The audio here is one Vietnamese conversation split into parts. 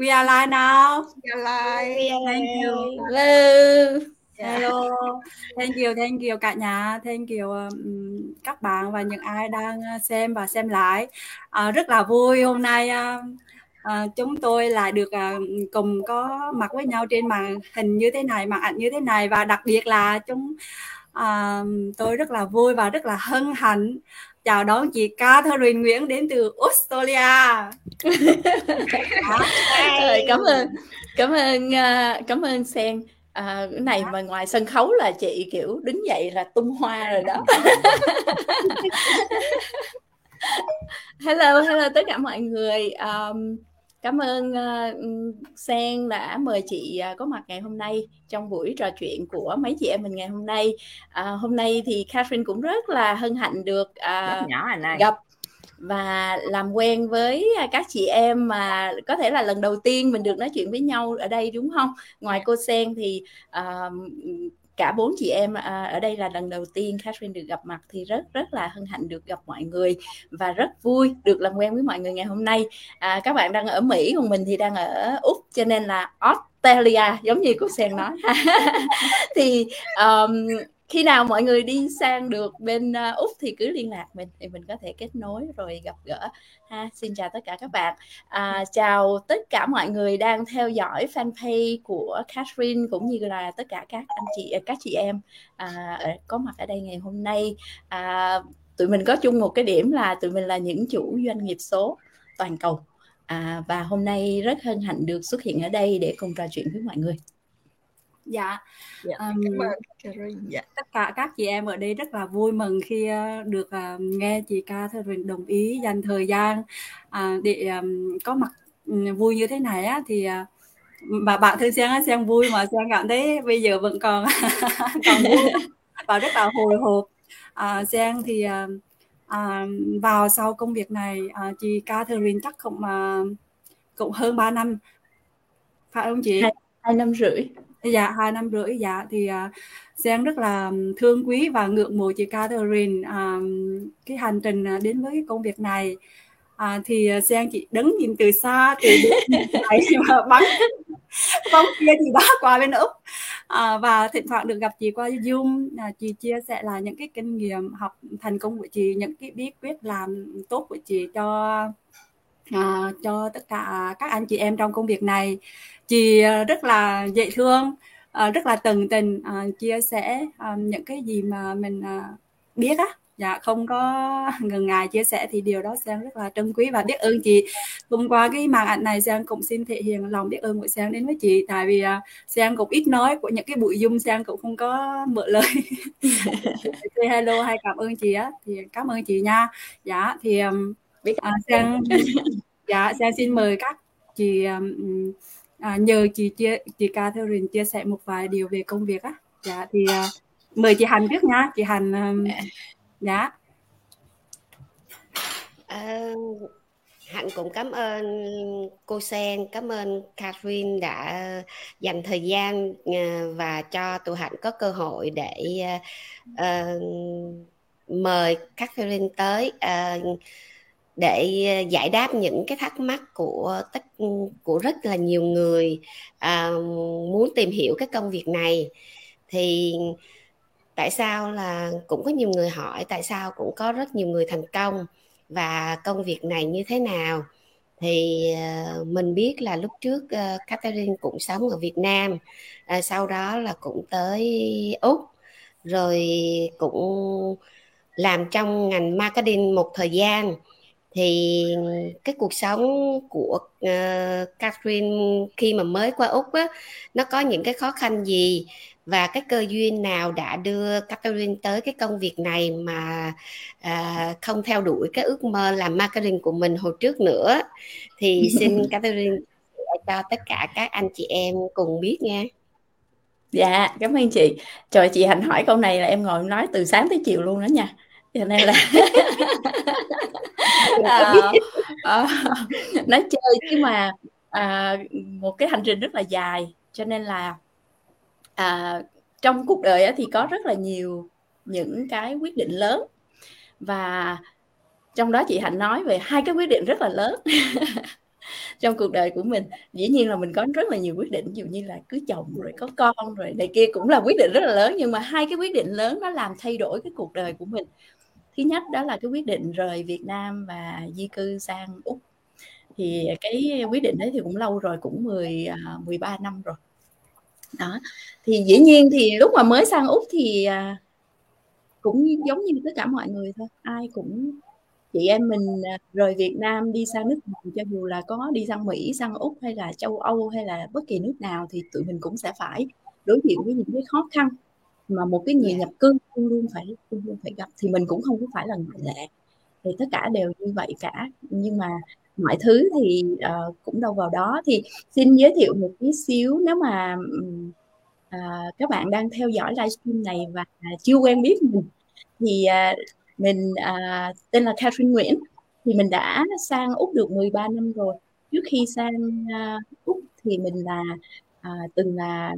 We are live now. We are live. Thank you. Hello. Hello. Thank you, thank you cả nhà, thank you um, các bạn và những ai đang xem và xem lại. Uh, rất là vui hôm nay uh, uh, chúng tôi lại được uh, cùng có mặt với nhau trên màn hình như thế này, màn ảnh như thế này và đặc biệt là chúng à, tôi rất là vui và rất là hân hạnh chào đón chị Catherine Nguyễn đến từ Australia. Cảm ơn cảm ơn à, cảm ơn Sen. À, cái này mà ngoài sân khấu là chị kiểu đứng dậy là tung hoa rồi đó. hello, hello tất cả mọi người. Um, Cảm ơn uh, Sen đã mời chị uh, có mặt ngày hôm nay trong buổi trò chuyện của mấy chị em mình ngày hôm nay. Uh, hôm nay thì Catherine cũng rất là hân hạnh được uh, nhỏ này. gặp và làm quen với các chị em mà có thể là lần đầu tiên mình được nói chuyện với nhau ở đây đúng không? Ngoài cô Sen thì uh, cả bốn chị em à, ở đây là lần đầu tiên Catherine được gặp mặt thì rất rất là hân hạnh được gặp mọi người và rất vui được làm quen với mọi người ngày hôm nay. À, các bạn đang ở Mỹ còn mình thì đang ở Úc cho nên là Australia giống như cô Sen nói. Thì um, khi nào mọi người đi sang được bên à, úc thì cứ liên lạc mình thì mình có thể kết nối rồi gặp gỡ. Ha xin chào tất cả các bạn. À, chào tất cả mọi người đang theo dõi fanpage của Catherine cũng như là tất cả các anh chị à, các chị em à, có mặt ở đây ngày hôm nay. À, tụi mình có chung một cái điểm là tụi mình là những chủ doanh nghiệp số toàn cầu. À, và hôm nay rất hân hạnh được xuất hiện ở đây để cùng trò chuyện với mọi người dạ, dạ. Um, cảm ơn. dạ. tất cả các chị em ở đây rất là vui mừng khi uh, được uh, nghe chị Catherine đồng ý dành thời gian uh, để um, có mặt um, vui như thế này á thì uh, bà bạn thương Sen á Sen vui mà Sen cảm thấy bây giờ vẫn còn còn vui và rất là hồi hộp. Sen thì vào sau công việc này uh, chị Catherine chắc cũng uh, cũng hơn 3 năm. Phải không chị? Hai, hai năm rưỡi dạ hai năm rưỡi. Dạ thì uh, Giang rất là thương quý và ngưỡng mộ chị Catherine uh, cái hành trình uh, đến với cái công việc này. Uh, thì uh, Giang chỉ đứng nhìn từ xa từ này mà bắn bóng kia thì đã qua bên úc. À, và thỉnh thoảng được gặp chị qua zoom. À, chị chia sẻ là những cái kinh nghiệm học thành công của chị những cái bí quyết làm tốt của chị cho à, cho tất cả các anh chị em trong công việc này. Chị ờ, rất là dễ thương ờ, rất là tận tình ờ, chia sẻ những cái gì mà mình biết á. Dạ không có ngần ngại chia sẻ thì điều đó Sang rất là trân quý và biết ơn chị. Thông qua cái màn ảnh này Sang cũng xin thể hiện lòng biết ơn của Sang đến với chị. Tại vì uh, Sang cũng ít nói của những cái buổi dung Sang cũng không có mở lời. Say hello hay cảm ơn chị á thì cảm ơn chị nha. Dạ thì um, biết uh, Sang dạ Sang xin mời các chị um, à, nhờ chị chia chị Catherine chia sẻ một vài điều về công việc á. Dạ thì à, mời chị Hành trước nha. Chị Hành um, dạ. à, Hạnh cũng cảm ơn cô Sen, cảm ơn Catherine đã dành thời gian và cho tụi Hạnh có cơ hội để uh, mời Catherine tới. Uh, để ờ, giải đáp những cái thắc mắc của tất của rất là nhiều người à, muốn tìm hiểu cái công việc này. Thì tại sao là cũng có nhiều người hỏi tại sao cũng có rất nhiều người thành công và công việc này như thế nào. Thì uh, mình biết là lúc trước uh, Catherine cũng sống ở Việt Nam uh, sau đó là cũng tới úc rồi cũng làm trong ngành marketing một thời gian thì cái cuộc sống của uh, Catherine khi mà mới qua Úc á nó có những cái khó khăn gì? Và cái cơ duyên nào đã đưa Catherine tới cái công việc này mà uh, không theo đuổi cái ước mơ làm marketing của mình hồi trước nữa? Thì xin Catherine cho tất cả các anh chị em cùng biết nha. Dạ cảm ơn chị. Trời chị hạnh hỏi câu này là em ngồi nói từ sáng tới chiều luôn đó nha cho nên là à, à, nói chơi chứ mà à, một cái hành trình rất là dài. Cho nên là à, trong cuộc đời thì có rất là nhiều những cái quyết định lớn. Và trong đó chị hạnh nói về hai cái quyết định rất là lớn trong cuộc đời của mình. Dĩ nhiên là mình có rất là nhiều quyết định dụ như là cưới chồng rồi có con rồi này kia cũng là quyết định rất là lớn. Nhưng mà hai cái quyết định lớn nó làm thay đổi cái cuộc đời của mình thứ nhất đó là cái quyết định rời Việt Nam và di cư sang úc. Thì cái quyết định đấy thì cũng lâu rồi cũng 10 13 à, năm rồi. Đó. Thì dĩ nhiên thì lúc mà mới sang úc thì à, cũng giống như tất cả mọi người thôi. Ai cũng chị em mình à, rời Việt Nam đi sang nước ngoài cho dù là có đi sang Mỹ, sang Úc hay là châu Âu hay là bất kỳ nước nào thì tụi mình cũng sẽ phải đối diện với những cái khó khăn mà một cái người dạ. nhập cư luôn luôn phải luôn luôn phải gặp thì mình cũng không có phải là ngoại lệ thì tất cả đều như vậy cả. Nhưng mà mọi thứ thì uh, cũng đâu vào đó. Thì xin giới thiệu một tí xíu nếu mà uh, các bạn đang theo dõi livestream này và chưa quen biết mình thì uh, mình uh, tên là Catherine Nguyễn. Thì mình đã sang úc được 13 năm rồi. Trước khi sang uh, úc thì mình là uh, từng là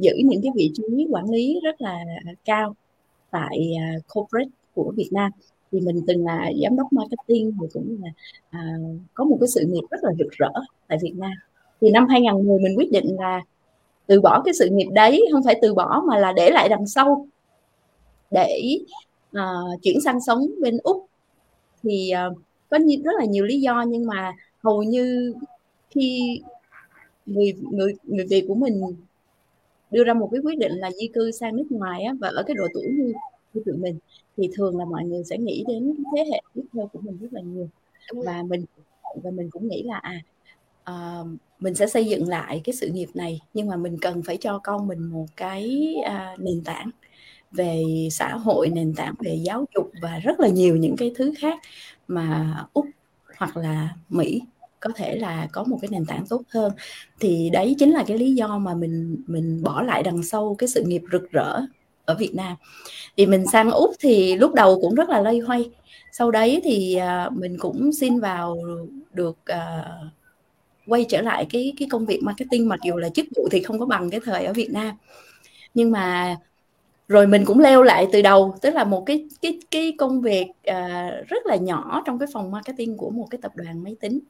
giữ những cái vị trí quản lý rất là cao tại uh, corporate của Việt Nam. Thì mình từng là giám đốc marketing thì cũng là à, có một cái sự nghiệp rất là rực rỡ tại Việt Nam. Thì năm 2010 mình quyết định là từ bỏ cái sự nghiệp đấy không phải từ bỏ mà là để lại đằng sau để uh, chuyển sang sống bên úc. Thì uh, có rất là nhiều lý do nhưng mà hầu như khi người người người việt của mình đưa ra một cái quyết định là di cư sang nước ngoài á, và ở cái độ tuổi như như tụi mình thì thường là mọi người sẽ nghĩ đến thế hệ tiếp theo của mình rất là nhiều. Và mình và mình cũng nghĩ là à uh, mình sẽ xây dựng lại cái sự nghiệp này nhưng mà mình cần phải cho con mình một cái uh, nền tảng về xã hội nền tảng về giáo dục và rất là nhiều những cái thứ khác mà úc hoặc là mỹ có thể là có một cái nền tảng tốt hơn. Thì đấy chính là cái lý do mà mình mình bỏ lại đằng sau cái sự nghiệp rực rỡ ở Việt Nam. Thì mình sang úc thì lúc đầu cũng rất là lây hoay. Sau đấy thì à, mình cũng xin vào được uh, quay trở lại cái cái công việc marketing mặc dù là chức vụ thì không có bằng cái thời ở Việt Nam. Nhưng mà rồi mình cũng leo lại từ đầu tức là một cái cái cái công việc uh, rất là nhỏ trong cái phòng marketing của một cái tập đoàn máy tính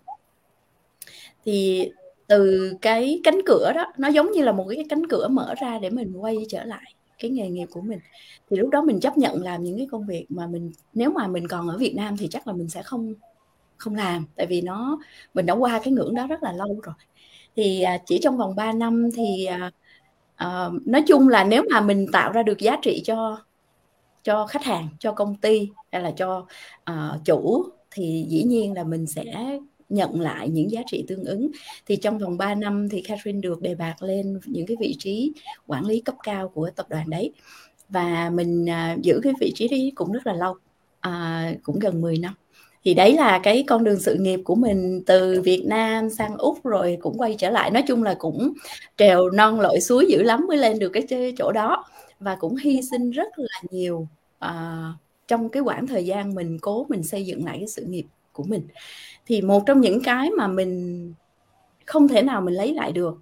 thì từ cái cánh cửa đó nó giống như là một cái cánh cửa mở ra để mình quay trở lại cái nghề nghiệp của mình. Thì lúc đó mình chấp nhận làm những cái công việc mà mình nếu mà mình còn ở Việt Nam thì chắc là mình sẽ không không làm tại vì nó mình đã qua cái ngưỡng đó rất là lâu rồi. Thì à, chỉ trong vòng 3 năm thì à, uh, nói chung là nếu mà mình tạo ra được giá trị cho cho khách hàng cho công ty hay là cho uh, chủ thì dĩ nhiên là mình sẽ nhận lại những giá trị tương ứng. Thì trong vòng 3 năm thì Catherine được đề bạt lên những cái vị trí quản lý cấp cao của tập đoàn đấy. Và mình uh, giữ cái vị trí đấy cũng rất là lâu uh, cũng gần 10 năm. Thì đấy là cái con đường sự nghiệp của mình từ Việt Nam sang Úc rồi cũng quay trở lại. Nói chung là cũng trèo non lội suối dữ lắm mới lên được cái chỗ đó. Và cũng hy sinh rất là nhiều uh, trong cái quãng thời gian mình cố mình xây dựng lại cái sự nghiệp của mình. Thì một trong những cái mà mình không thể nào mình lấy lại được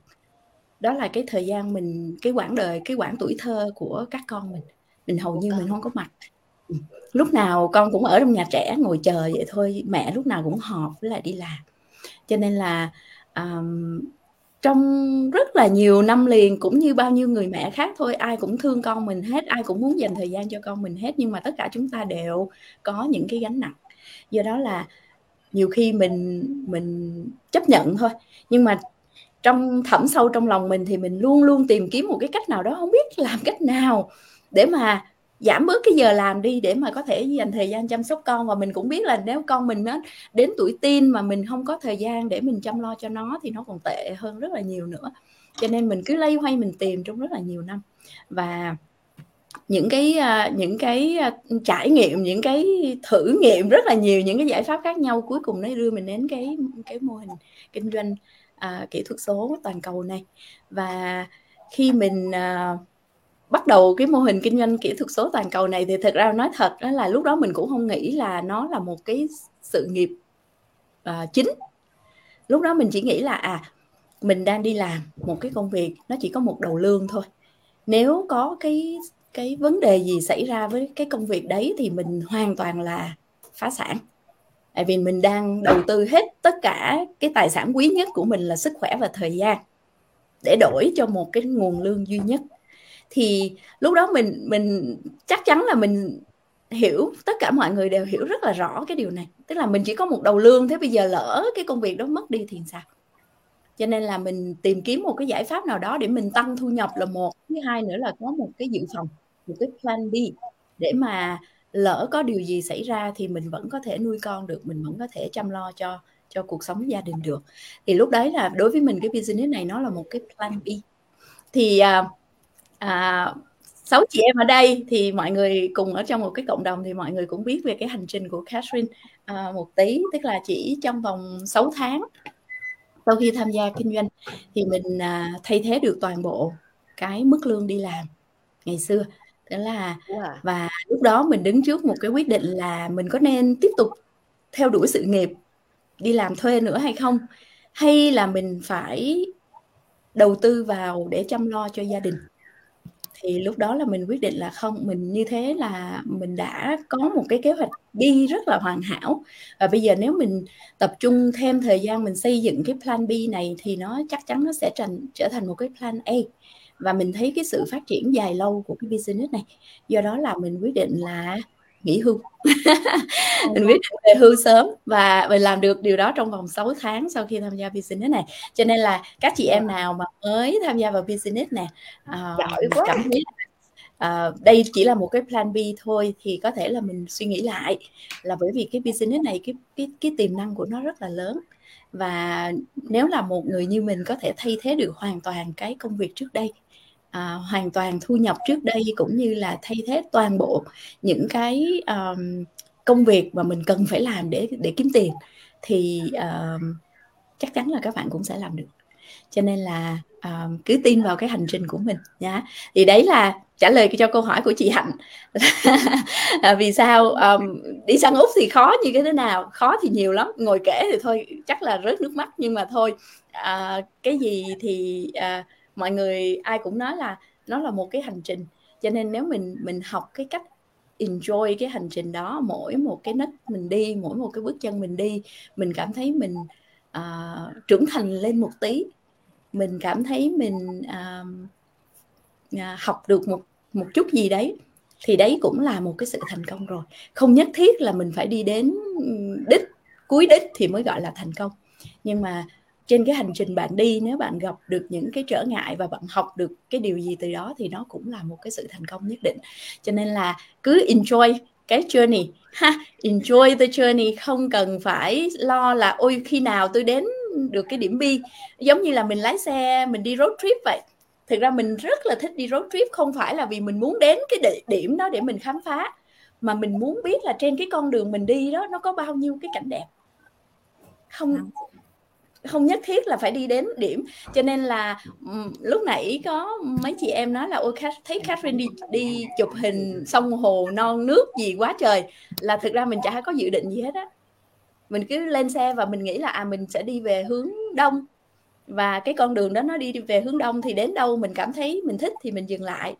đó là cái thời gian mình cái quãng đời cái quãng tuổi thơ của các con mình. Mình hầu như mình không có mặt. Ừ. Lúc nào con cũng ở trong nhà trẻ ngồi chờ vậy thôi. Mẹ lúc nào cũng họp với lại đi làm. Cho nên là um, trong rất là nhiều năm liền cũng như bao nhiêu người mẹ khác thôi ai cũng thương con mình hết ai cũng muốn dành thời gian cho con mình hết nhưng mà tất cả chúng ta đều có những cái gánh nặng. Do đó là nhiều khi mình mình chấp nhận thôi. Nhưng mà trong, thẳm sâu trong lòng mình thì mình luôn luôn tìm kiếm một cái cách nào đó, không biết làm cách nào để mà giảm bớt cái giờ làm đi, để mà có thể dành thời gian chăm sóc con. Và mình cũng biết là nếu con mình nó đến tuổi teen mà mình không có thời gian để mình chăm lo cho nó thì nó còn tệ hơn rất là nhiều nữa. Cho nên mình cứ lây hoay mình tìm trong rất là nhiều năm. Và những cái à, những cái à, trải nghiệm những cái thử nghiệm rất là nhiều những cái giải pháp khác nhau cuối cùng nó đưa mình đến cái cái mô hình kinh doanh à, kỹ thuật số toàn cầu này. Và khi mình à, bắt đầu cái mô hình kinh doanh kỹ thuật số toàn cầu này thì thật ra nói thật đó là lúc đó mình cũng không nghĩ là nó là một cái sự nghiệp à, chính. Lúc đó mình chỉ nghĩ là à mình đang đi làm một cái công việc nó chỉ có một đầu lương thôi. Nếu có cái cái vấn đề gì xảy ra với cái công việc đấy thì mình hoàn toàn là phá sản. Tại vì mình đang đầu tư hết tất cả cái tài sản quý nhất của mình là sức khỏe và thời gian để đổi cho một cái nguồn lương duy nhất. Thì lúc đó mình mình chắc chắn là mình hiểu, tất cả mọi người đều hiểu rất là rõ cái điều này. Tức là mình chỉ có một đầu lương, thế bây giờ lỡ cái công việc đó mất đi thì sao? Cho nên là mình tìm kiếm một cái giải pháp nào đó để mình tăng thu nhập là một, thứ hai nữa là có một cái dự phòng một cái plan B. Để mà lỡ có điều gì xảy ra thì mình vẫn có thể nuôi con được mình vẫn có thể chăm lo cho cho cuộc sống gia đình được. Thì lúc đấy là đối với mình cái business này nó là một cái plan B. Thì à, à, sáu chị em ở đây thì mọi người cùng ở trong một cái cộng đồng thì mọi người cũng biết về cái hành trình của Catherine à, một tí. Tức là chỉ trong vòng 6 tháng sau khi tham gia kinh doanh thì mình à, thay thế được toàn bộ cái mức lương đi làm ngày xưa đó là và lúc đó mình đứng trước một cái quyết định là mình có nên tiếp tục theo đuổi sự nghiệp đi làm thuê nữa hay không? Hay là mình phải đầu tư vào để chăm lo cho gia đình? Thì lúc đó là mình quyết định là không mình như thế là mình đã có một cái kế hoạch đi rất là hoàn hảo. Và bây giờ nếu mình tập trung thêm thời gian mình xây dựng cái plan B này thì nó chắc chắn nó sẽ thành trở thành một cái plan A và mình thấy cái sự phát triển dài lâu của cái business này. Do đó là mình quyết định là nghỉ hưu. Mình quyết định về hưu sớm và mình làm được điều đó trong vòng 6 tháng sau khi tham gia business này. Cho nên là các chị em nào mà mới tham gia vào business này uh, cảm thấy uh, đây chỉ là một cái plan B thôi thì có thể là mình suy nghĩ lại là bởi vì cái business này cái cái cái tiềm năng của nó rất là lớn. Và nếu là một người như mình có thể thay thế được hoàn toàn cái công việc trước đây à, hoàn toàn thu nhập trước đây cũng như là thay thế toàn bộ những cái um, công việc mà mình cần phải làm để để kiếm tiền thì uh, chắc chắn là các bạn cũng sẽ làm được. Cho nên là um, cứ tin vào cái hành trình của mình nhá. Thì đấy là trả lời cho câu hỏi của chị hạnh. À, vì sao um, đi sang úc thì khó như thế nào? Khó thì nhiều lắm. Ngồi kể thì thôi chắc là rớt nước mắt. Nhưng mà thôi uh, cái gì thì uh, mọi người ai cũng nói là nó là một cái hành trình. Cho nên nếu mình mình học cái cách enjoy cái hành trình đó mỗi một cái nấc mình đi mỗi một cái bước chân mình đi mình cảm thấy mình uh, trưởng thành lên một tí. Mình cảm thấy mình uh, uh, học được một một chút gì đấy thì đấy cũng là một cái sự thành công rồi. Không nhất thiết là mình phải đi đến ừ, đích cuối đích thì mới gọi là thành công. Nhưng mà trên cái hành trình bạn đi, nếu bạn gặp được những cái trở ngại và bạn học được cái điều gì từ đó thì nó cũng là một cái sự thành công nhất định. Cho nên là cứ enjoy cái journey ha, enjoy the journey, không cần phải lo là ôi khi nào tôi đến được cái điểm bi giống như là mình lái xe, mình đi road trip vậy. Thực ra mình rất là thích đi road trip, không phải là vì mình muốn đến cái địa điểm đó để mình khám phá, mà mình muốn biết là trên cái con đường mình đi đó nó có bao nhiêu cái cảnh đẹp. Không không nhất thiết là phải đi đến điểm. Cho nên là lúc nãy có mấy chị em nói là, ôi thấy Catherine đi đi chụp hình sông hồ non nước gì quá trời, là thực ra mình chả có dự định gì hết á. Mình cứ lên xe và mình nghĩ là à mình sẽ đi về hướng đông. Và cái con đường đó nó đi về hướng đông thì đến đâu mình cảm thấy mình thích thì mình dừng lại.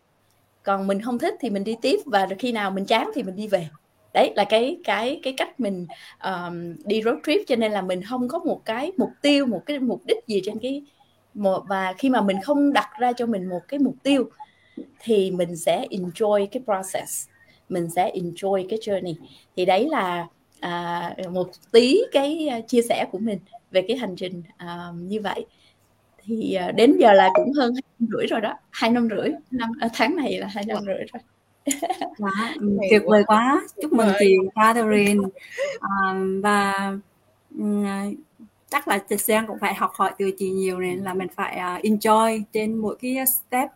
Còn mình không thích thì mình đi tiếp và khi nào mình chán thì mình đi về đấy là cái cái cái cách mình um, đi road trip cho nên là mình không có một cái mục tiêu một cái mục đích gì trên cái một và khi mà mình không đặt ra cho mình một cái mục tiêu thì mình sẽ enjoy cái process mình sẽ enjoy cái journey. Thì đấy là à, một tí cái à, chia sẻ của mình về cái hành trình à, như vậy. Thì à, đến giờ là cũng hơn hai năm rưỡi rồi đó hai năm rưỡi năm à, tháng này là hai năm rưỡi rồi Quá, ừ, tuyệt vời quá. Chúc mừng chị Catherine. À, và um, chắc là chị Sen cũng phải học hỏi từ chị nhiều nên là mình phải uh, enjoy trên mỗi cái step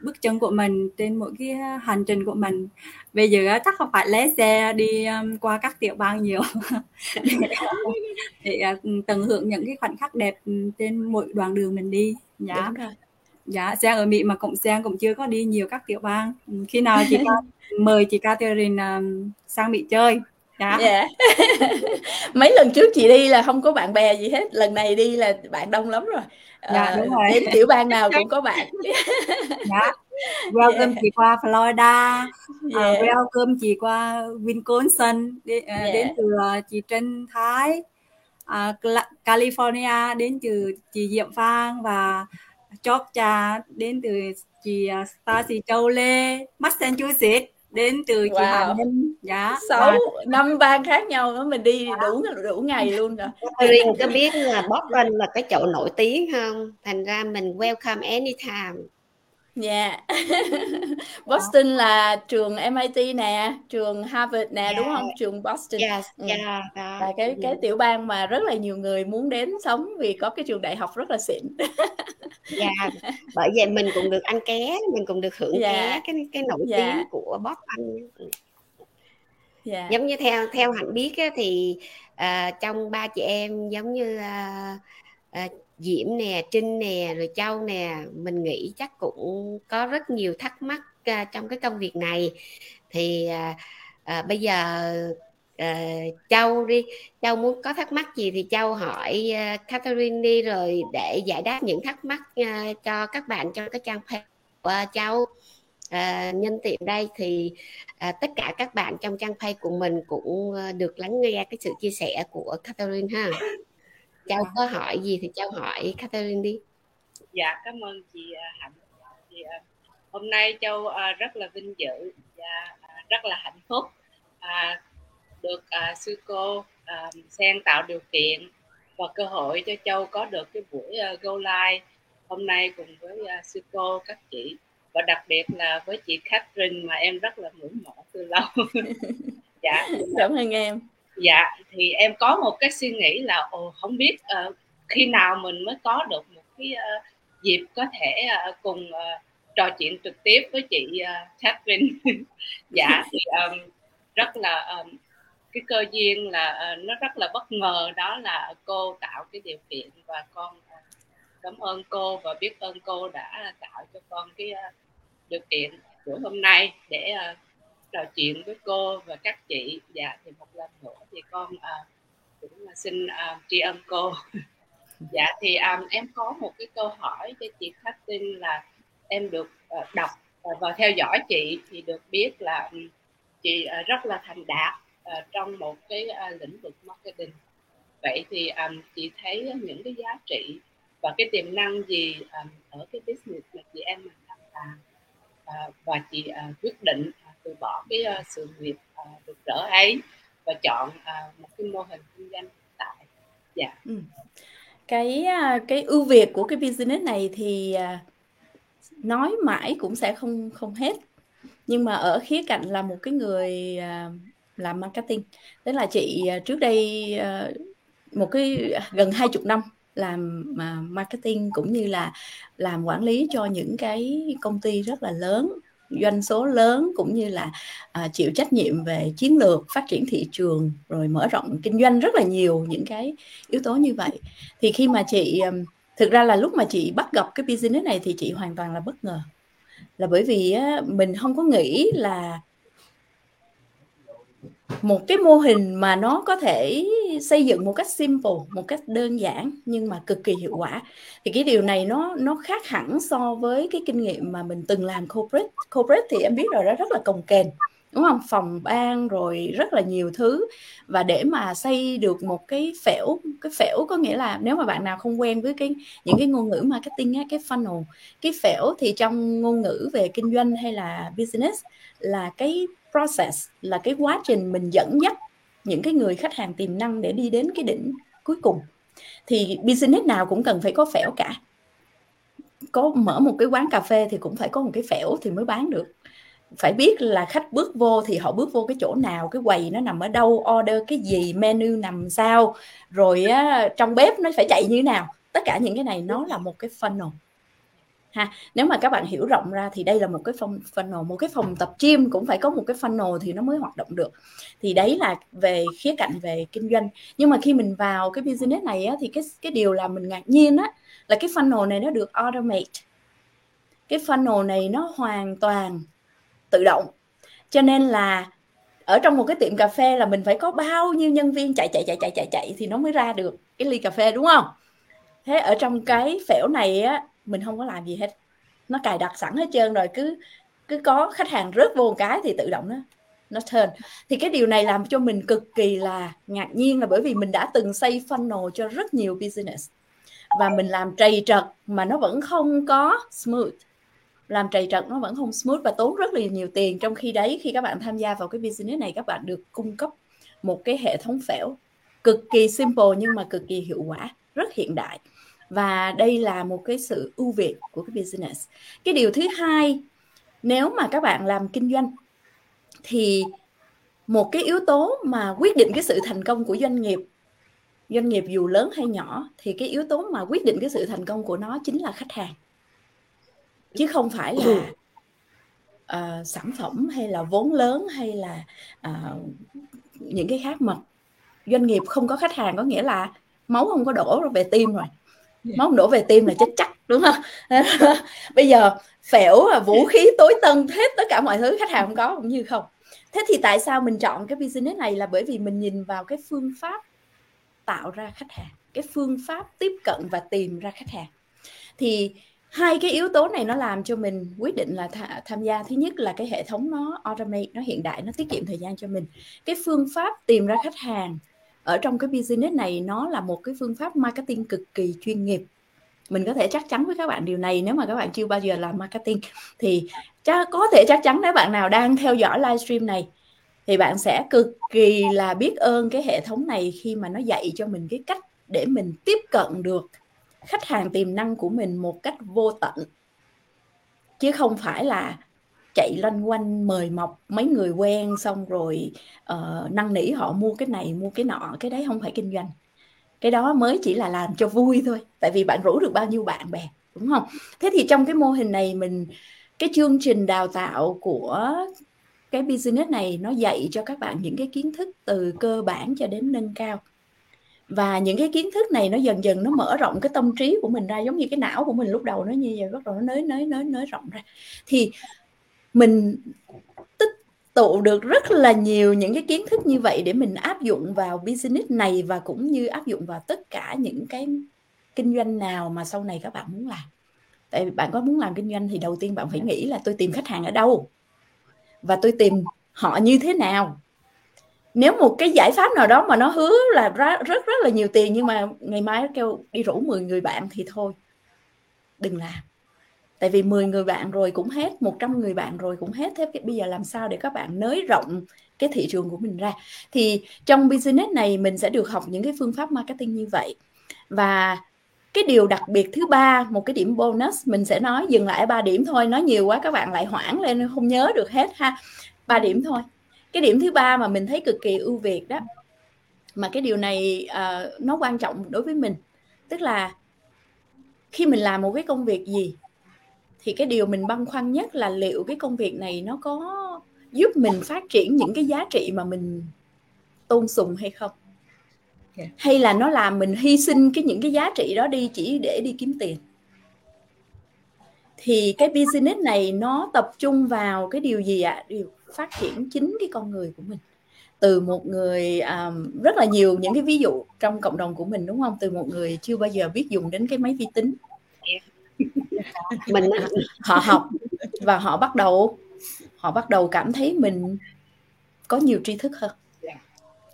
bước chân của mình trên mỗi cái hành trình của mình. Bây giờ chắc không phải lái xe đi um, qua các tiểu bang nhiều. Để, để uh, tận hưởng những cái khoảnh khắc đẹp trên mỗi đoạn đường mình đi. Dạ dạ Giang ở Mỹ mà cũng Giang cũng chưa có đi nhiều các tiểu bang khi nào chị mời chị Catherine um, sang Mỹ chơi dạ yeah. mấy lần trước chị đi là không có bạn bè gì hết lần này đi là bạn đông lắm rồi dạ, đúng rồi. đến tiểu bang nào cũng có bạn dạ welcome yeah. chị qua Florida yeah. uh, welcome chị qua Wisconsin đến, uh, yeah. đến từ uh, chị Trân Thái uh, California đến từ chị Diệm Phan và Georgia đến từ chị uh, Stacy Châu Lê Massachusetts đến từ chị wow. Hà Minh dạ sáu và... năm bang khác nhau đó mình đi dạ. đủ đủ ngày luôn rồi Rin có biết là Boston là cái chỗ nổi tiếng không thành ra mình welcome anytime Dạ. Boston là trường MIT nè, trường Harvard nè, đúng không? Trường Boston. Yes, Ừm. yeah, đó. Là cái cái tiểu bang mà rất là nhiều người muốn đến sống vì có cái trường đại học rất là xịn. Dạ, bởi vậy mình cũng được ăn ké, mình cũng được hưởng Dạ. ké cái cái nổi tiếng Dạ. của Boston. Dạ. Giống như theo theo Hạnh biết á, thì à, trong ba chị em giống như à, à, Diễm nè, Trinh nè, rồi Châu nè, mình nghĩ chắc cũng có rất nhiều thắc mắc uh, trong cái công việc này. Thì uh, uh, bây giờ uh, Châu đi, Châu muốn có thắc mắc gì thì Châu hỏi uh, Catherine đi rồi để giải đáp những thắc mắc uh, cho các bạn trong cái trang page của uh, Châu. À, nhân tiện đây thì à, tất cả các bạn trong trang page của mình cũng à, được lắng nghe cái sự chia sẻ của Catherine ha. Châu có hỏi gì thì Châu hỏi Catherine đi. Dạ cảm ơn chị à, Hạnh. Thì, uh, hôm nay Châu uh, rất là vinh dự và rất là hạnh phúc được sư cô Sen tạo điều kiện và cơ hội cho Châu có được cái buổi Go Live hôm nay cùng với sư cô các chị và đặc biệt là với chị Catherine mà em rất là ngưỡng mộ từ lâu. dạ. Cảm ơn em dạ thì em có một cái suy nghĩ là ồ không biết uh, khi nào mình mới có được một cái uh, dịp có thể uh, cùng uh, trò chuyện trực tiếp với chị uh, Catherine. Dạ thì um, rất là um, cái cơ duyên là uh, nó rất là bất ngờ đó là cô tạo cái điều kiện và con uh, cảm ơn cô và biết ơn cô đã tạo cho con cái uh, điều kiện buổi hôm nay để uh, trò chuyện với cô và các chị. Dạ thì một lần nữa thì con uh, cũng xin uh, tri ân cô. Dạ thì um, em có một cái câu hỏi cho chị Khắc tin là em được uh, đọc uh, và theo dõi chị thì được biết là um, chị uh, rất là thành đạt uh, trong một cái uh, lĩnh vực marketing. Vậy thì um, chị thấy những cái giá trị và cái tiềm năng gì um, ở cái business mà chị em mình đang làm uh, và chị uh, quyết định từ bỏ cái uh, sự nghiệp ờ, uh, rực rỡ ấy và chọn uh, một cái mô hình kinh doanh tại dạ yeah. ừ. cái cái ưu việt của cái business này thì nói mãi cũng sẽ không không hết nhưng mà ở khía cạnh là một cái người làm marketing tức là chị trước đây một cái gần hai chục năm làm marketing cũng như là làm quản lý cho những cái công ty rất là lớn doanh số lớn cũng như là à, chịu trách nhiệm về chiến lược phát triển thị trường rồi mở rộng kinh doanh rất là nhiều những cái yếu tố như vậy. Thì khi mà chị thực ra là lúc mà chị bắt gặp cái business này thì chị hoàn toàn là bất ngờ. Là bởi vì á, mình không có nghĩ là một cái mô hình mà nó có thể xây dựng một cách simple một cách đơn giản nhưng mà cực kỳ hiệu quả. Thì cái điều này nó nó khác hẳn so với cái kinh nghiệm mà mình từng làm corporate. Corporate thì em biết rồi đó rất là cồng kềnh đúng không? Phòng ban rồi rất là nhiều thứ. Và để mà xây được một cái phễu cái phễu có nghĩa là nếu mà bạn nào không quen với cái những cái ngôn ngữ marketing á, cái funnel cái phễu thì trong ngôn ngữ về kinh doanh hay là business là cái process là cái quá trình mình dẫn dắt những cái người khách hàng tiềm năng để đi đến cái đỉnh cuối cùng. Thì business nào cũng cần phải có phễu cả. Có mở một cái quán cà phê thì cũng phải có một cái phễu thì mới bán được. Phải biết là khách bước vô thì họ bước vô cái chỗ nào cái quầy nó nằm ở đâu order cái gì menu nằm sao rồi á, trong bếp nó phải chạy như thế nào. Tất cả những cái này nó là một cái funnel ha. Nếu mà các bạn hiểu rộng ra thì đây là một cái phòng funnel một cái phòng tập gym cũng phải có một cái funnel thì nó mới hoạt động được. Thì đấy là về khía cạnh về kinh doanh. Nhưng mà khi mình vào cái business này á, thì cái cái điều là mình ngạc nhiên á là cái funnel này nó được automate. Cái funnel này nó hoàn toàn tự động. Cho nên là ở trong một cái tiệm cà phê là mình phải có bao nhiêu nhân viên chạy chạy chạy chạy chạy chạy thì nó mới ra được cái ly cà phê đúng không? Thế ở trong cái phễu này á mình không có làm gì hết. Nó cài đặt sẵn hết trơn rồi, cứ cứ có khách hàng rớt vô một cái thì tự động nó nó turn. Thì cái điều này làm cho mình cực kỳ là ngạc nhiên là bởi vì mình đã từng xây funnel cho rất nhiều business và mình làm trầy trật mà nó vẫn không có smooth. Làm trầy trật nó vẫn không smooth và tốn rất là nhiều tiền. Trong khi đấy, khi các bạn tham gia vào cái business này, các bạn được cung cấp một cái hệ thống phễu cực kỳ simple nhưng mà cực kỳ hiệu quả, rất hiện đại và đây là một cái sự ưu việt của cái business. Cái điều thứ hai nếu mà các bạn làm kinh doanh thì một cái yếu tố mà quyết định cái sự thành công của doanh nghiệp doanh nghiệp dù lớn hay nhỏ thì cái yếu tố mà quyết định cái sự thành công của nó chính là khách hàng. Chứ không phải là uh, sản phẩm hay là vốn lớn hay là uh, những cái khác mà doanh nghiệp không có khách hàng có nghĩa là máu không có đổ về tim rồi Dạ. máu đổ về tim là chết chắc, đúng không? Bây giờ phễu là vũ khí tối tân, hết tất cả mọi thứ khách hàng không có cũng như không. Thế thì tại sao mình chọn cái business này là bởi vì mình nhìn vào cái phương pháp tạo ra khách hàng, cái phương pháp tiếp cận và tìm ra khách hàng. Thì hai cái yếu tố này nó làm cho mình quyết định là th- tham gia. Thứ nhất là cái hệ thống nó automate, nó hiện đại, nó tiết kiệm thời gian cho mình. Cái phương pháp tìm ra khách hàng ở trong cái business này, nó là một cái phương pháp marketing cực kỳ chuyên nghiệp. Mình có thể chắc chắn với các bạn điều này, nếu mà các bạn chưa bao giờ làm marketing thì chắc, có thể chắc chắn nếu bạn nào đang theo dõi livestream này thì bạn sẽ cực kỳ là biết ơn cái hệ thống này khi mà nó dạy cho mình cái cách để mình tiếp cận được khách hàng tiềm năng của mình một cách vô tận. Chứ không phải là chạy loanh quanh mời mọc mấy người quen xong rồi uh, năn nỉ họ mua cái này mua cái nọ cái đấy không phải kinh doanh. Cái đó mới chỉ là làm cho vui thôi tại vì bạn rủ được bao nhiêu bạn bè đúng không? Thế thì trong cái mô hình này mình cái chương trình đào tạo của cái business này nó dạy cho các bạn những cái kiến thức từ cơ bản cho đến nâng cao. Và những cái kiến thức này nó dần dần nó mở rộng cái tâm trí của mình ra giống như cái não của mình lúc đầu nó như vậy bắt đầu nó nới nới nới nới rộng ra. Thì mình tích tụ được rất là nhiều những cái kiến thức như vậy để mình áp dụng vào business này và cũng như áp dụng vào tất cả những cái kinh doanh nào mà sau này các bạn muốn làm. Tại vì bạn có muốn làm kinh doanh thì đầu tiên bạn phải nghĩ là tôi tìm khách hàng ở đâu và tôi tìm họ như thế nào. Nếu một cái giải pháp nào đó mà nó hứa là rất rất rất là nhiều tiền nhưng mà ngày mai kêu đi rủ 10 người bạn thì thôi, đừng làm tại vì 10 người bạn rồi cũng hết 100 người bạn rồi cũng hết. Thế bây giờ làm sao để các bạn nới rộng cái thị trường của mình ra? Thì trong business này mình sẽ được học những cái phương pháp marketing như vậy. Và cái điều đặc biệt thứ ba một cái điểm bonus mình sẽ nói dừng lại ba điểm thôi. Nói nhiều quá các bạn lại hoảng lên không nhớ được hết ha. Ba điểm thôi. Cái điểm thứ ba mà mình thấy cực kỳ ưu việt đó mà cái điều này uh, nó quan trọng đối với mình. Tức là khi mình làm một cái công việc gì thì cái điều mình băn khoăn nhất là liệu cái công việc này nó có giúp mình phát triển những cái giá trị mà mình tôn sùng hay không? Yeah. hay là nó làm mình hy sinh cái những cái giá trị đó đi chỉ để đi kiếm tiền? Thì cái business này nó tập trung vào cái điều gì ạ? À? điều phát triển chính cái con người của mình. Từ một người um, rất là nhiều những cái ví dụ trong cộng đồng của mình đúng không? Từ một người chưa bao giờ biết dùng đến cái máy vi tính mình họ học và họ bắt đầu họ bắt đầu cảm thấy mình có nhiều tri thức hơn.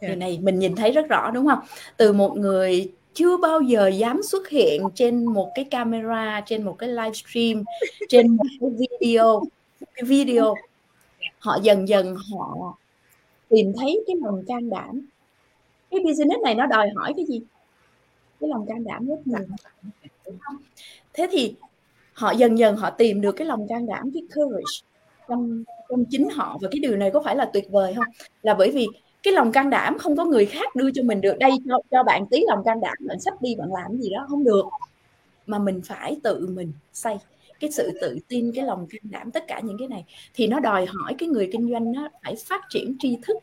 Điều này mình nhìn thấy rất rõ đúng không? Từ một người chưa bao giờ dám xuất hiện trên một cái camera trên một cái livestream trên một cái video cái video họ dần dần họ tìm thấy cái lòng can đảm. Cái business này nó đòi hỏi cái gì? Cái lòng can đảm rất nhiều thế thì họ dần dần họ tìm được cái lòng can đảm cái courage trong trong chính họ. Và cái điều này có phải là tuyệt vời không? Là bởi vì cái lòng can đảm không có người khác đưa cho mình được. Đây cho, cho bạn tí lòng can đảm bạn sắp đi bạn làm gì đó không được. Mà mình phải tự mình xây cái sự tự tin cái lòng can đảm tất cả những cái này. Thì nó đòi hỏi cái người kinh doanh nó phải phát triển tri thức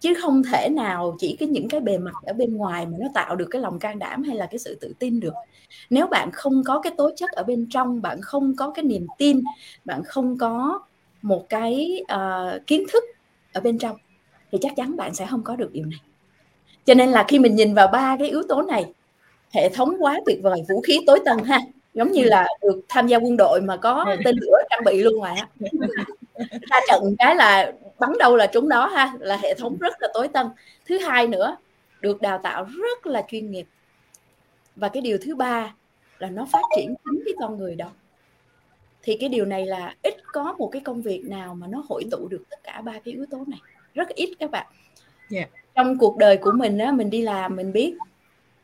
chứ không thể nào chỉ cái những cái bề mặt ở bên ngoài mà nó tạo được cái lòng can đảm hay là cái sự tự tin được. Nếu bạn không có cái tố chất ở bên trong bạn không có cái niềm tin bạn không có một cái uh, kiến thức ở bên trong thì chắc chắn bạn sẽ không có được điều này. Cho nên là khi mình nhìn vào ba cái yếu tố này hệ thống quá tuyệt vời vũ khí tối tân ha. Giống như là được tham gia quân đội mà có tên lửa trang bị luôn á ra trận cái là bắn đâu là trúng đó ha là hệ thống rất là tối tân. Thứ hai nữa được đào tạo rất là chuyên nghiệp. Và cái điều thứ ba là nó phát triển chính cái con người đó. Thì cái điều này là ít có một cái công việc nào mà nó hội tụ được tất cả ba cái yếu tố này. Rất ít các bạn. Yeah. Dạ. trong cuộc đời của mình á mình đi làm mình biết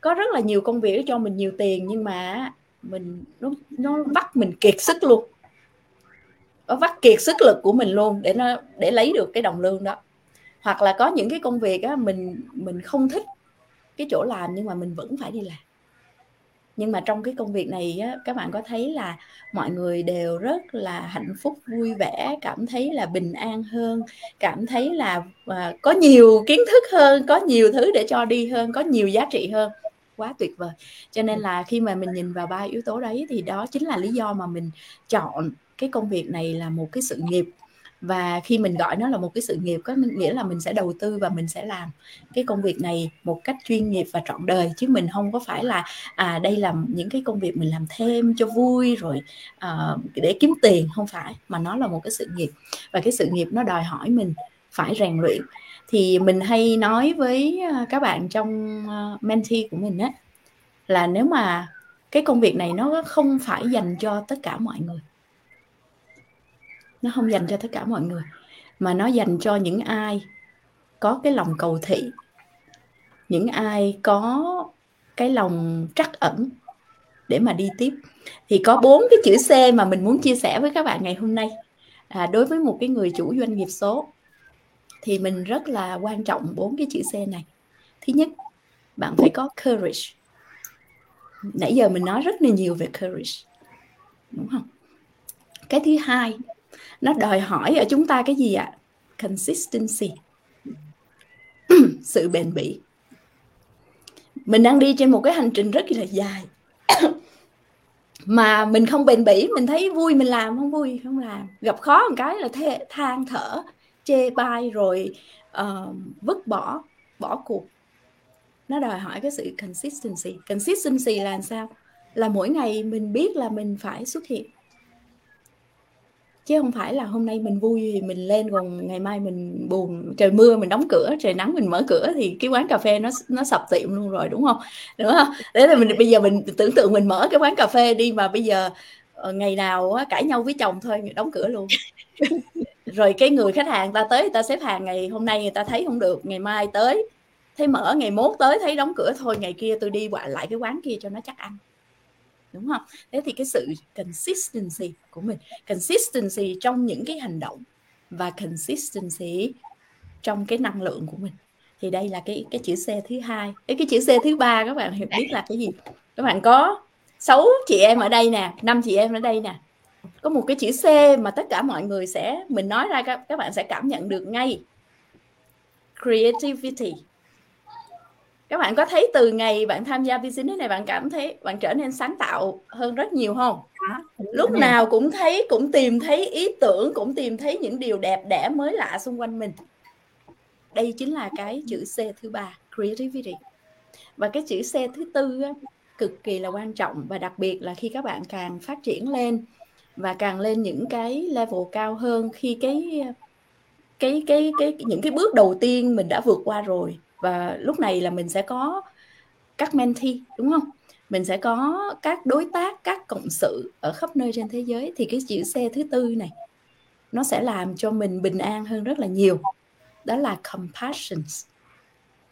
có rất là nhiều công việc cho mình nhiều tiền nhưng mà mình nó nó bắt mình kiệt sức luôn nó vắt kiệt sức lực của mình luôn để nó để lấy được cái đồng lương đó. Hoặc là có những cái công việc á mình mình không thích cái chỗ làm nhưng mà mình vẫn phải đi làm. Nhưng mà trong cái công việc này á, các bạn có thấy là mọi người đều rất là hạnh phúc vui vẻ cảm thấy là bình an hơn cảm thấy là à, có nhiều kiến thức hơn có nhiều thứ để cho đi hơn có nhiều giá trị hơn. Quá tuyệt vời. Cho nên là khi mà mình nhìn vào ba yếu tố đấy thì đó chính là lý do mà mình chọn cái công việc này là một cái sự nghiệp. Và khi mình gọi nó là một cái sự nghiệp có nghĩa là mình sẽ đầu tư và mình sẽ làm cái công việc này một cách chuyên nghiệp và trọn đời. Chứ mình không có phải là à đây là những cái công việc mình làm thêm cho vui rồi à, để kiếm tiền không phải mà nó là một cái sự nghiệp. Và cái sự nghiệp nó đòi hỏi mình phải rèn luyện. Thì mình hay nói với à, các bạn trong à, mentee của mình á là nếu mà cái công việc này nó không phải dành cho tất cả mọi người nó không dành cho tất cả mọi người mà nó dành cho những ai có cái lòng cầu thị những ai có cái lòng trắc ẩn để mà đi tiếp. Thì có bốn cái chữ C mà mình muốn chia sẻ với các bạn ngày hôm nay. À, đối với một cái người chủ doanh nghiệp số thì mình rất là quan trọng bốn cái chữ C này. Thứ nhất bạn phải có courage. Nãy giờ mình nói rất là nhiều về courage đúng không? Cái thứ hai nó đòi hỏi ở chúng ta cái gì ạ? Consistency. Sự bền bỉ. Mình đang đi trên một cái hành trình rất là dài. Mà mình không bền bỉ mình thấy vui mình làm không vui không làm. Gặp khó một cái là thê, than thở chê bai rồi uh, vứt bỏ bỏ cuộc. Nó đòi hỏi cái sự consistency. Consistency là sao? Là mỗi ngày mình biết là mình phải xuất hiện chứ không phải là hôm nay mình vui thì mình lên còn ngày mai mình buồn, trời mưa mình đóng cửa, trời nắng mình mở cửa thì cái quán cà phê nó nó sập tiệm luôn rồi, đúng không? Đúng không? Thế là mình, bây giờ mình tưởng tượng mình mở cái quán cà phê đi mà bây giờ ờ, ngày nào cãi nhau với chồng thôi đóng cửa luôn. Rồi cái người khách hàng ta tới ta xếp hàng, ngày hôm nay người ta thấy không được, ngày mai tới, thấy mở, ngày mốt tới thấy đóng cửa, thôi ngày kia tôi đi lại cái quán kia cho nó chắc ăn đúng không? Thế thì cái sự consistency của mình, consistency trong những cái hành động và consistency trong cái năng lượng của mình. Thì đây là cái cái chữ C thứ hai. Cái cái chữ C thứ ba, các bạn hiểu, biết là cái gì? Các bạn có sáu chị em ở đây nè, năm chị em ở đây nè. Có một cái chữ C mà tất cả mọi người sẽ, mình nói ra các các bạn sẽ cảm nhận được ngay. Creativity các bạn có thấy từ ngày bạn tham gia business này bạn cảm thấy bạn trở nên sáng tạo hơn rất nhiều không? Lúc nào cũng thấy cũng tìm thấy ý tưởng cũng tìm thấy những điều đẹp đẽ mới lạ xung quanh mình. Đây chính là cái chữ C thứ ba creativity. Và cái chữ C thứ tư á, cực kỳ là quan trọng và đặc biệt là khi các bạn càng phát triển lên và càng lên những cái level cao hơn khi cái cái cái cái những cái bước đầu tiên mình đã vượt qua rồi và lúc này là mình sẽ có các mentee đúng không? Mình sẽ có các đối tác các cộng sự ở khắp nơi trên thế giới. Thì cái chữ C thứ tư này nó sẽ làm cho mình bình an hơn rất là nhiều. Đó là compassion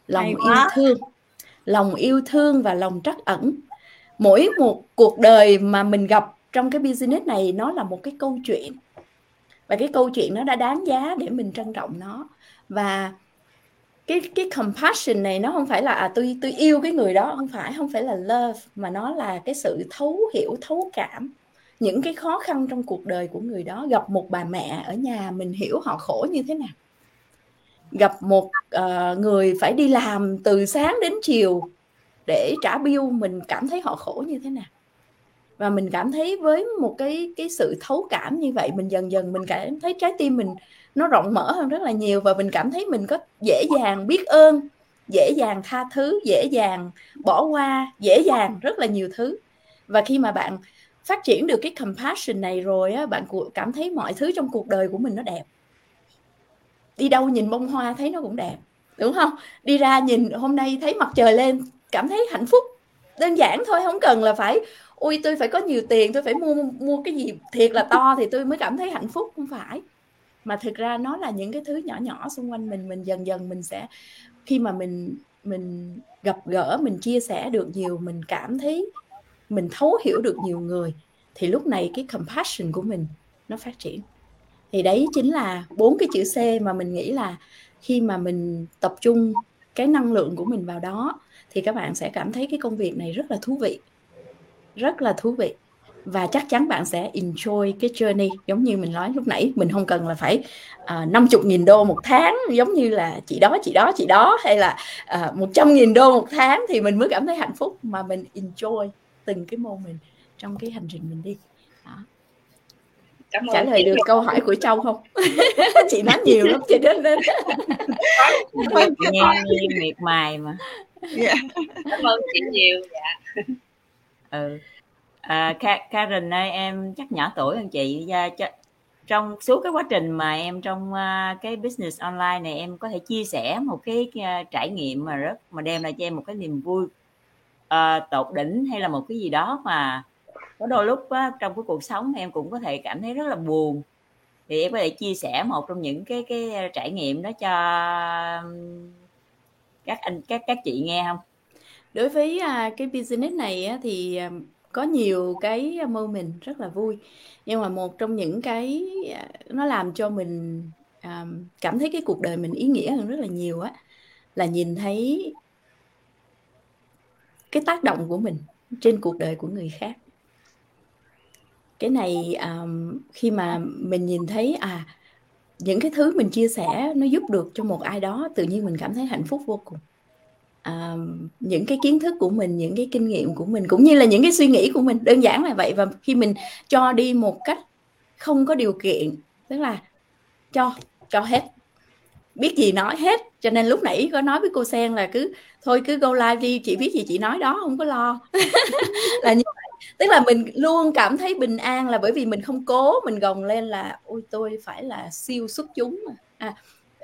lòng yêu thương. Lòng yêu thương và lòng trắc ẩn. Mỗi một cuộc đời mà mình gặp trong cái business này nó là một cái câu chuyện. Và cái câu chuyện nó đã đáng giá để mình trân trọng nó. Và cái cái compassion này nó không phải là à, tôi tôi yêu cái người đó không phải không phải là love mà nó là cái sự thấu hiểu thấu cảm những cái khó khăn trong cuộc đời của người đó. Gặp một bà mẹ ở nhà mình hiểu họ khổ như thế nào. Gặp một uh, người phải đi làm từ sáng đến chiều để trả bill mình cảm thấy họ khổ như thế nào. Và mình cảm thấy với một cái cái sự thấu cảm như vậy mình dần dần mình cảm thấy trái tim mình nó rộng mở hơn rất là nhiều và mình cảm thấy mình có dễ dàng biết ơn, dễ dàng tha thứ, dễ dàng bỏ qua, dễ dàng rất là nhiều thứ. Và khi mà bạn phát triển được cái compassion này rồi á, bạn cảm thấy mọi thứ trong cuộc đời của mình nó đẹp. Đi đâu nhìn bông hoa thấy nó cũng đẹp, đúng không? Đi ra nhìn hôm nay thấy mặt trời lên, cảm thấy hạnh phúc. Đơn giản thôi, không cần là phải ui tôi phải có nhiều tiền, tôi phải mua mua cái gì thiệt là to thì tôi mới cảm thấy hạnh phúc. Không phải mà thực ra nó là những cái thứ nhỏ nhỏ xung quanh mình mình dần dần mình sẽ, khi mà mình mình gặp gỡ, mình chia sẻ được nhiều, mình cảm thấy mình thấu hiểu được nhiều người, thì lúc này cái compassion của mình nó phát triển. Thì đấy chính là bốn cái chữ C mà mình nghĩ là khi mà mình tập trung cái năng lượng của mình vào đó, thì các bạn sẽ cảm thấy cái công việc này rất là thú vị, rất là thú vị và chắc chắn bạn sẽ enjoy cái journey. Giống như mình nói lúc nãy mình không cần là phải à, năm chục nghìn đô một tháng giống như là chị đó chị đó chị đó hay là à, một trăm nghìn đô một tháng thì mình mới cảm thấy hạnh phúc. Mà mình enjoy từng cái moment trong cái hành trình mình đi. Đó. Cảm trả lời được câu hỏi của châu không? Chị nói nhiều lắm chị đến nên nghe miệt mài mà. Yeah. Dạ. cảm ơn chị nhiều dạ. Ừ à, Karen ơi em chắc nhỏ tuổi hơn chị. Dạ, trong suốt cái quá trình mà em trong uh, cái business online này em có thể chia sẻ một cái uh, trải nghiệm mà rất mà đem lại cho em một cái niềm vui uh, tột đỉnh hay là một cái gì đó mà có đôi lúc á, trong cái cuộc sống em cũng có thể cảm thấy rất là buồn. Thì em có thể chia sẻ một trong những cái cái trải nghiệm đó cho các anh các các chị nghe không? Đối với cái business này thì có nhiều cái moment rất là vui. Nhưng mà một trong những cái à, nó làm cho mình um, cảm thấy cái cuộc đời mình ý nghĩa hơn rất là nhiều á là nhìn thấy cái tác động của mình trên cuộc đời của người khác. Cái này um, khi mà mình nhìn thấy à những cái thứ mình chia sẻ nó giúp được cho một ai đó tự nhiên mình cảm thấy hạnh phúc vô cùng à, những cái kiến thức của mình những cái kinh nghiệm của mình cũng như là những cái suy nghĩ của mình đơn giản là vậy. Và khi mình cho đi một cách không có điều kiện tức là cho cho hết. Biết gì nói hết cho nên lúc nãy có nói với cô sen là cứ thôi cứ go live đi chị biết gì chị nói đó không có lo. Là như vậy. Tức là mình luôn cảm thấy bình an là bởi vì mình không cố mình gồng lên là ôi tôi phải là siêu xuất chúng à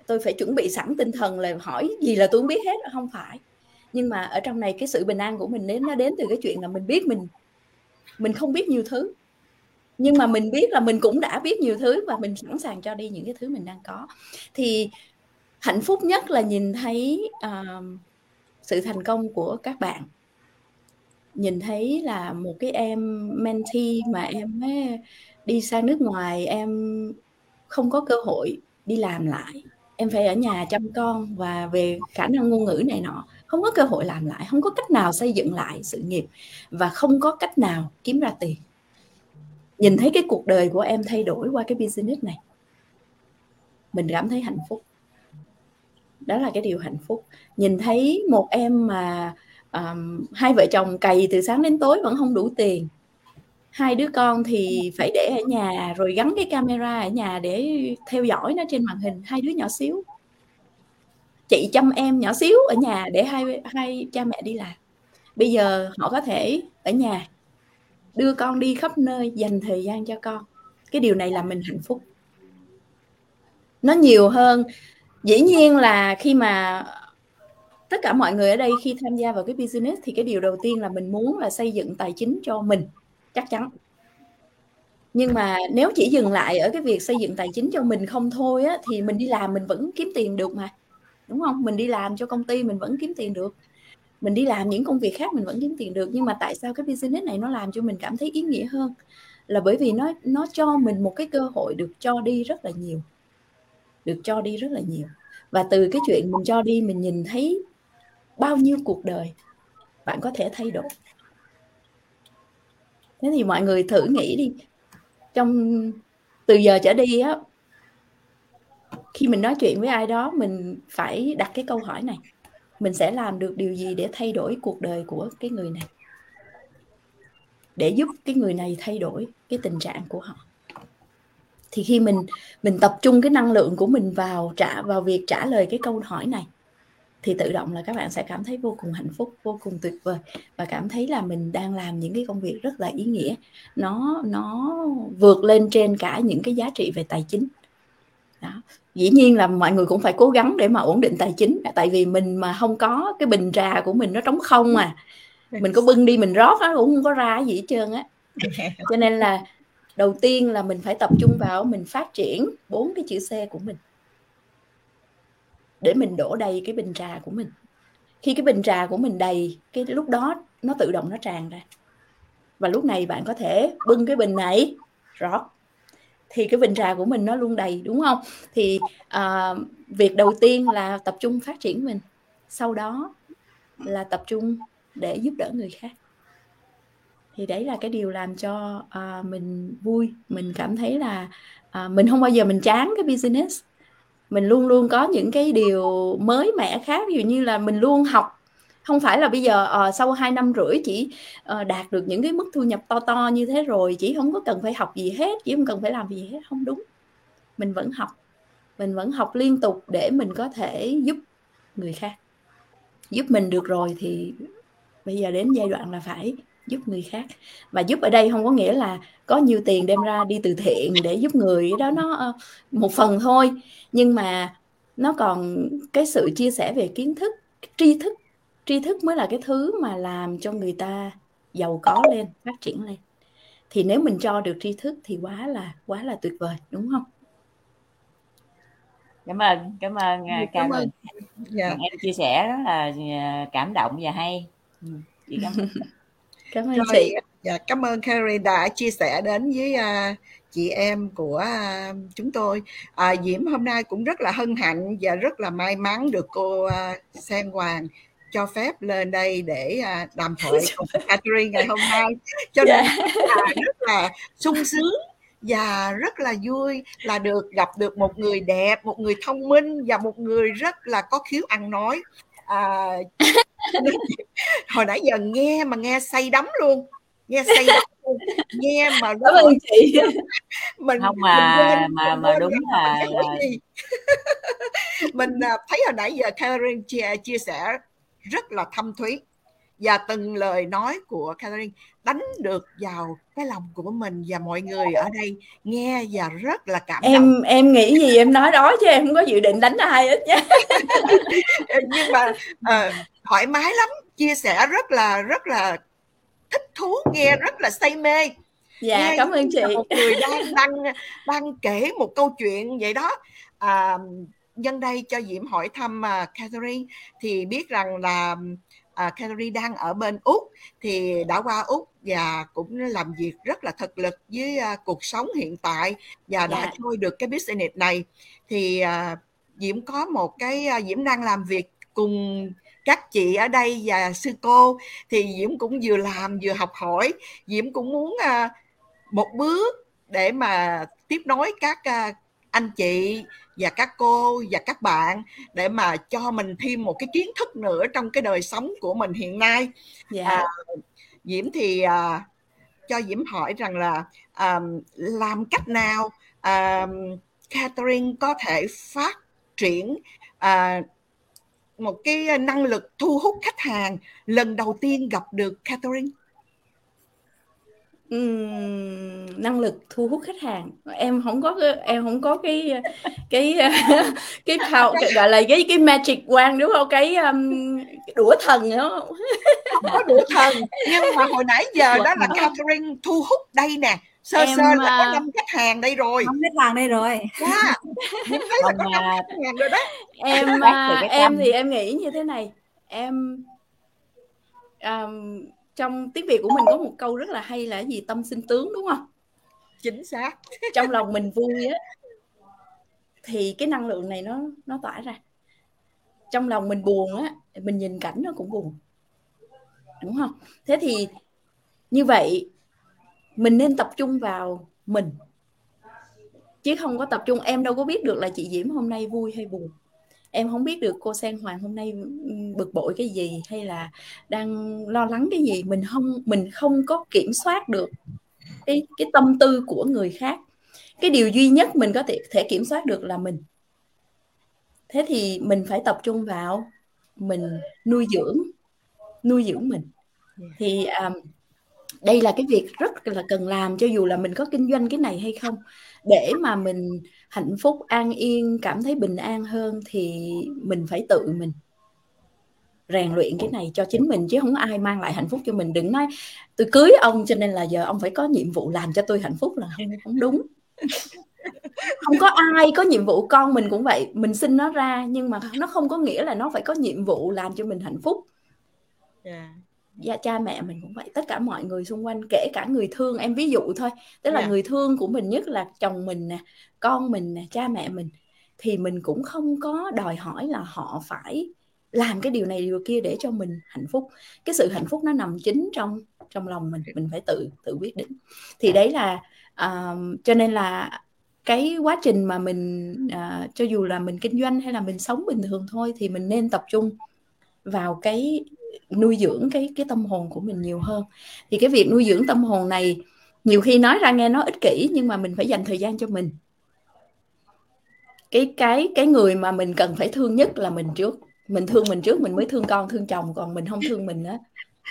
tôi phải chuẩn bị sẵn tinh thần là hỏi gì là tôi không biết hết không phải nhưng mà ở trong này cái sự bình an của mình đến nó đến từ cái chuyện là mình biết mình mình không biết nhiều thứ. Nhưng mà mình biết là mình cũng đã biết nhiều thứ và mình sẵn sàng cho đi những cái thứ mình đang có. Thì hạnh phúc nhất là nhìn thấy uh, sự thành công của các bạn. Nhìn thấy là một cái em mentee mà em ấy đi sang nước ngoài em không có cơ hội đi làm lại. Em phải ở nhà chăm con và về khả năng ngôn ngữ này nọ không có cơ hội làm lại không có cách nào xây dựng lại sự nghiệp và không có cách nào kiếm ra tiền. Nhìn thấy cái cuộc đời của em thay đổi qua cái business này mình cảm thấy hạnh phúc. Đó là cái điều hạnh phúc. Nhìn thấy một em mà um, hai vợ chồng cày từ sáng đến tối vẫn không đủ tiền. Hai đứa con thì phải để ở nhà rồi gắn cái camera ở nhà để theo dõi nó trên màn hình. Hai đứa nhỏ xíu chị chăm em nhỏ xíu ở nhà để hai hai cha mẹ đi làm. Bây giờ họ có thể ở nhà đưa con đi khắp nơi dành thời gian cho con. Cái điều này làm mình hạnh phúc. Nó nhiều hơn. Dĩ nhiên là khi mà tất cả mọi người ở đây khi tham gia vào cái business thì cái điều đầu tiên là mình muốn là xây dựng tài chính cho mình chắc chắn. Nhưng mà nếu chỉ dừng lại ở cái việc xây dựng tài chính cho mình không thôi á thì mình đi làm mình vẫn kiếm tiền được mà đúng không? Mình đi làm cho công ty mình vẫn kiếm tiền được. Mình đi làm những công việc khác mình vẫn kiếm tiền được. Nhưng mà tại sao cái business này nó làm cho mình cảm thấy ý nghĩa hơn? Là bởi vì nó nó cho mình một cái cơ hội được cho đi rất là nhiều. Được cho đi rất là nhiều. Và từ cái chuyện mình cho đi, mình nhìn thấy bao nhiêu cuộc đời, bạn có thể thay đổi. Thế thì mọi người thử nghĩ đi. Trong, từ giờ trở đi á khi mình nói chuyện với ai đó, mình phải đặt cái câu hỏi này, mình sẽ làm được điều gì để thay đổi cuộc đời của cái người này? Để giúp cái người này thay đổi cái tình trạng của họ. Thì khi mình mình tập trung cái năng lượng của mình vào trả, vào việc trả lời cái câu hỏi này, thì tự động là các bạn sẽ cảm thấy vô cùng hạnh phúc, vô cùng tuyệt vời và cảm thấy là mình đang làm những cái công việc rất là ý nghĩa. Nó nó vượt lên trên cả những cái giá trị về tài chính. Đó dĩ nhiên là mọi người cũng phải cố gắng để mà ổn định tài chính tại vì mình mà không có cái bình trà của mình nó trống không mà mình có bưng đi mình rót nó cũng không có ra gì hết trơn á. Cho nên là đầu tiên là mình phải tập trung vào mình phát triển bốn cái chữ C của mình. Để mình đổ đầy cái bình trà của mình. Khi cái bình trà của mình đầy cái lúc đó nó tự động nó tràn ra. Và lúc này bạn có thể bưng cái bình này rót thì cái bình trà của mình nó luôn đầy đúng không? Thì uh, việc đầu tiên là tập trung phát triển mình sau đó là tập trung để giúp đỡ người khác. Thì đấy là cái điều làm cho uh, mình vui. Mình cảm thấy là uh, mình không bao giờ mình chán cái business. Mình luôn luôn có những cái điều mới mẻ khác. Ví dụ như là mình luôn học không phải là bây giờ uh, sau 2 năm rưỡi chỉ uh, đạt được những cái mức thu nhập to to như thế rồi chỉ không có cần phải học gì hết chỉ không cần phải làm gì hết không đúng. Mình vẫn học mình vẫn học liên tục để mình có thể giúp người khác. Giúp mình được rồi thì bây giờ đến giai đoạn là phải giúp người khác. Và giúp ở đây không có nghĩa là có nhiều tiền đem ra đi từ thiện để giúp người đó nó uh, một phần thôi. Nhưng mà nó còn cái sự chia sẻ về kiến thức tri thức tri thức mới là cái thứ mà làm cho người ta giàu có lên phát triển lên. Thì nếu mình cho được tri thức thì quá là quá là tuyệt vời đúng không? Cảm ơn cảm ơn dạ, cảm ơn. Dạ. em chia sẻ rất là à, cảm động và hay. Ừ, chị cảm ơn. Cảm ơn chị. dạ, cảm ơn Carrie đã chia sẻ đến với uh, chị em của uh, chúng tôi. Uh, Diễm hôm nay cũng rất là hân hạnh và rất là may mắn được cô uh, Sen Hoàng cho phép lên đây để à, đàm thoại cùng Catherine ngày hôm nay. Cho nên yeah. là rất là sung sướng và rất là vui là được gặp được một người đẹp một người thông minh và một người rất là có khiếu ăn nói. À, hồi nãy giờ nghe mà nghe say đắm luôn nghe say đắm luôn nghe mà cảm ơn chị. mình không mà mình quên, mà mà đúng là, là... mình thấy hồi nãy giờ Karen chia, chia sẻ rất là thâm thúy. Và từng lời nói của Catherine đánh được vào cái lòng của mình và mọi người ở đây nghe và rất là cảm em động. em nghĩ gì em nói đó chứ em không có dự định đánh ai hết nhé. Nhưng mà uh, thoải mái lắm chia sẻ rất là rất là thích thú nghe rất là say mê. Dạ nghe cảm ơn chị. một người đang đang đang kể một câu chuyện vậy đó. À, nhân đây cho Diễm hỏi thăm uh, Catherine thì biết rằng là uh, Catherine đang ở bên Úc thì đã qua Úc và cũng làm việc rất là thực lực với uh, cuộc sống hiện tại và đã yeah. Dạ. thôi được cái business này thì uh, Diễm có một cái uh, Diễm đang làm việc cùng các chị ở đây và sư cô thì Diễm cũng vừa làm vừa học hỏi Diễm cũng muốn uh, một bước để mà tiếp nối các uh, anh chị và các cô và các bạn để mà cho mình thêm một cái kiến thức nữa trong cái đời sống của mình hiện nay yeah. Dạ. à, diễm thì à, cho diễm hỏi rằng là à, làm cách nào à, catherine có thể phát triển à, một cái năng lực thu hút khách hàng lần đầu tiên gặp được năng lực thu hút khách hàng. Em không có em không có cái cái cái power, gọi là cái cái magic quan đúng không? Cái um, đũa thần nữa không có đũa thần nhưng mà hồi nãy giờ đó là Catherine thu hút đây nè. Sơ em, sơ là có năm khách hàng đây rồi. năm khách hàng đây rồi. Yeah. Dạ. thấy là có năm khách hàng rồi đó. em em thì em nghĩ như thế này. Em um, trong tiếng việt của mình có một câu rất là hay là gì? Tâm sinh tướng đúng không? Chính xác. Trong lòng mình vui á thì cái năng lượng này nó nó tỏa ra. Trong lòng mình buồn á mình nhìn cảnh nó cũng buồn. Đúng không? Thế thì như vậy mình nên tập trung vào mình. Chứ không có tập trung em đâu có biết được là chị diễm hôm nay vui hay buồn em không biết được cô sen hoàng hôm nay bực bội cái gì hay là đang lo lắng cái gì. Mình không mình không có kiểm soát được cái cái tâm tư của người khác. Cái điều duy nhất mình có thể thể kiểm soát được là mình. Thế thì mình phải tập trung vào mình nuôi dưỡng nuôi dưỡng mình. Thì um, đây là cái việc rất là cần làm cho dù là mình có kinh doanh cái này hay không. Để mà mình hạnh phúc, an yên, cảm thấy bình an hơn thì mình phải tự mình rèn luyện cái này cho chính mình chứ không ai mang lại hạnh phúc cho mình. Đừng nói tôi cưới ông cho nên là giờ ông phải có nhiệm vụ làm cho tôi hạnh phúc là không không đúng. Không có ai có nhiệm vụ con mình cũng vậy. Mình sinh nó ra nhưng mà nó không có nghĩa là nó phải có nhiệm vụ làm cho mình hạnh phúc. Yeah dạ cha mẹ mình cũng vậy tất cả mọi người xung quanh kể cả người thương em ví dụ thôi. Tức là yeah. người thương của mình nhất là chồng mình nè con mình nè cha mẹ mình thì mình cũng không có đòi hỏi là họ phải làm cái điều này điều kia để cho mình hạnh phúc. Cái sự hạnh phúc nó nằm chính trong trong lòng mình mình phải tự tự quyết định. Thì đấy là uh, cho nên là cái quá trình mà mình uh, cho dù là mình kinh doanh hay là mình sống bình thường thôi thì mình nên tập trung vào cái nuôi dưỡng cái cái tâm hồn của mình nhiều hơn. Thì cái việc nuôi dưỡng tâm hồn này nhiều khi nói ra nghe nó ích kỷ nhưng mà mình phải dành thời gian cho mình. Cái cái cái người mà mình cần phải thương nhất là mình trước. Mình thương mình trước mình mới thương con thương chồng còn mình không thương mình á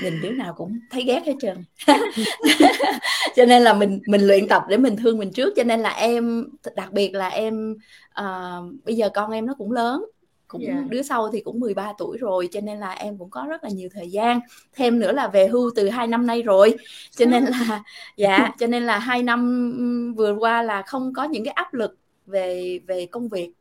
nhìn đứa nào cũng thấy ghét hết trơn. Cho nên là mình mình luyện tập để mình thương mình trước. Cho nên là em đặc biệt là em uh, bây giờ con em nó cũng lớn cũng yeah. Dạ. đứa sau thì cũng 13 tuổi rồi cho nên là em cũng có rất là nhiều thời gian thêm nữa là về hưu từ hai năm nay rồi cho nên là dạ cho nên là hai năm vừa qua là không có những cái áp lực về về công việc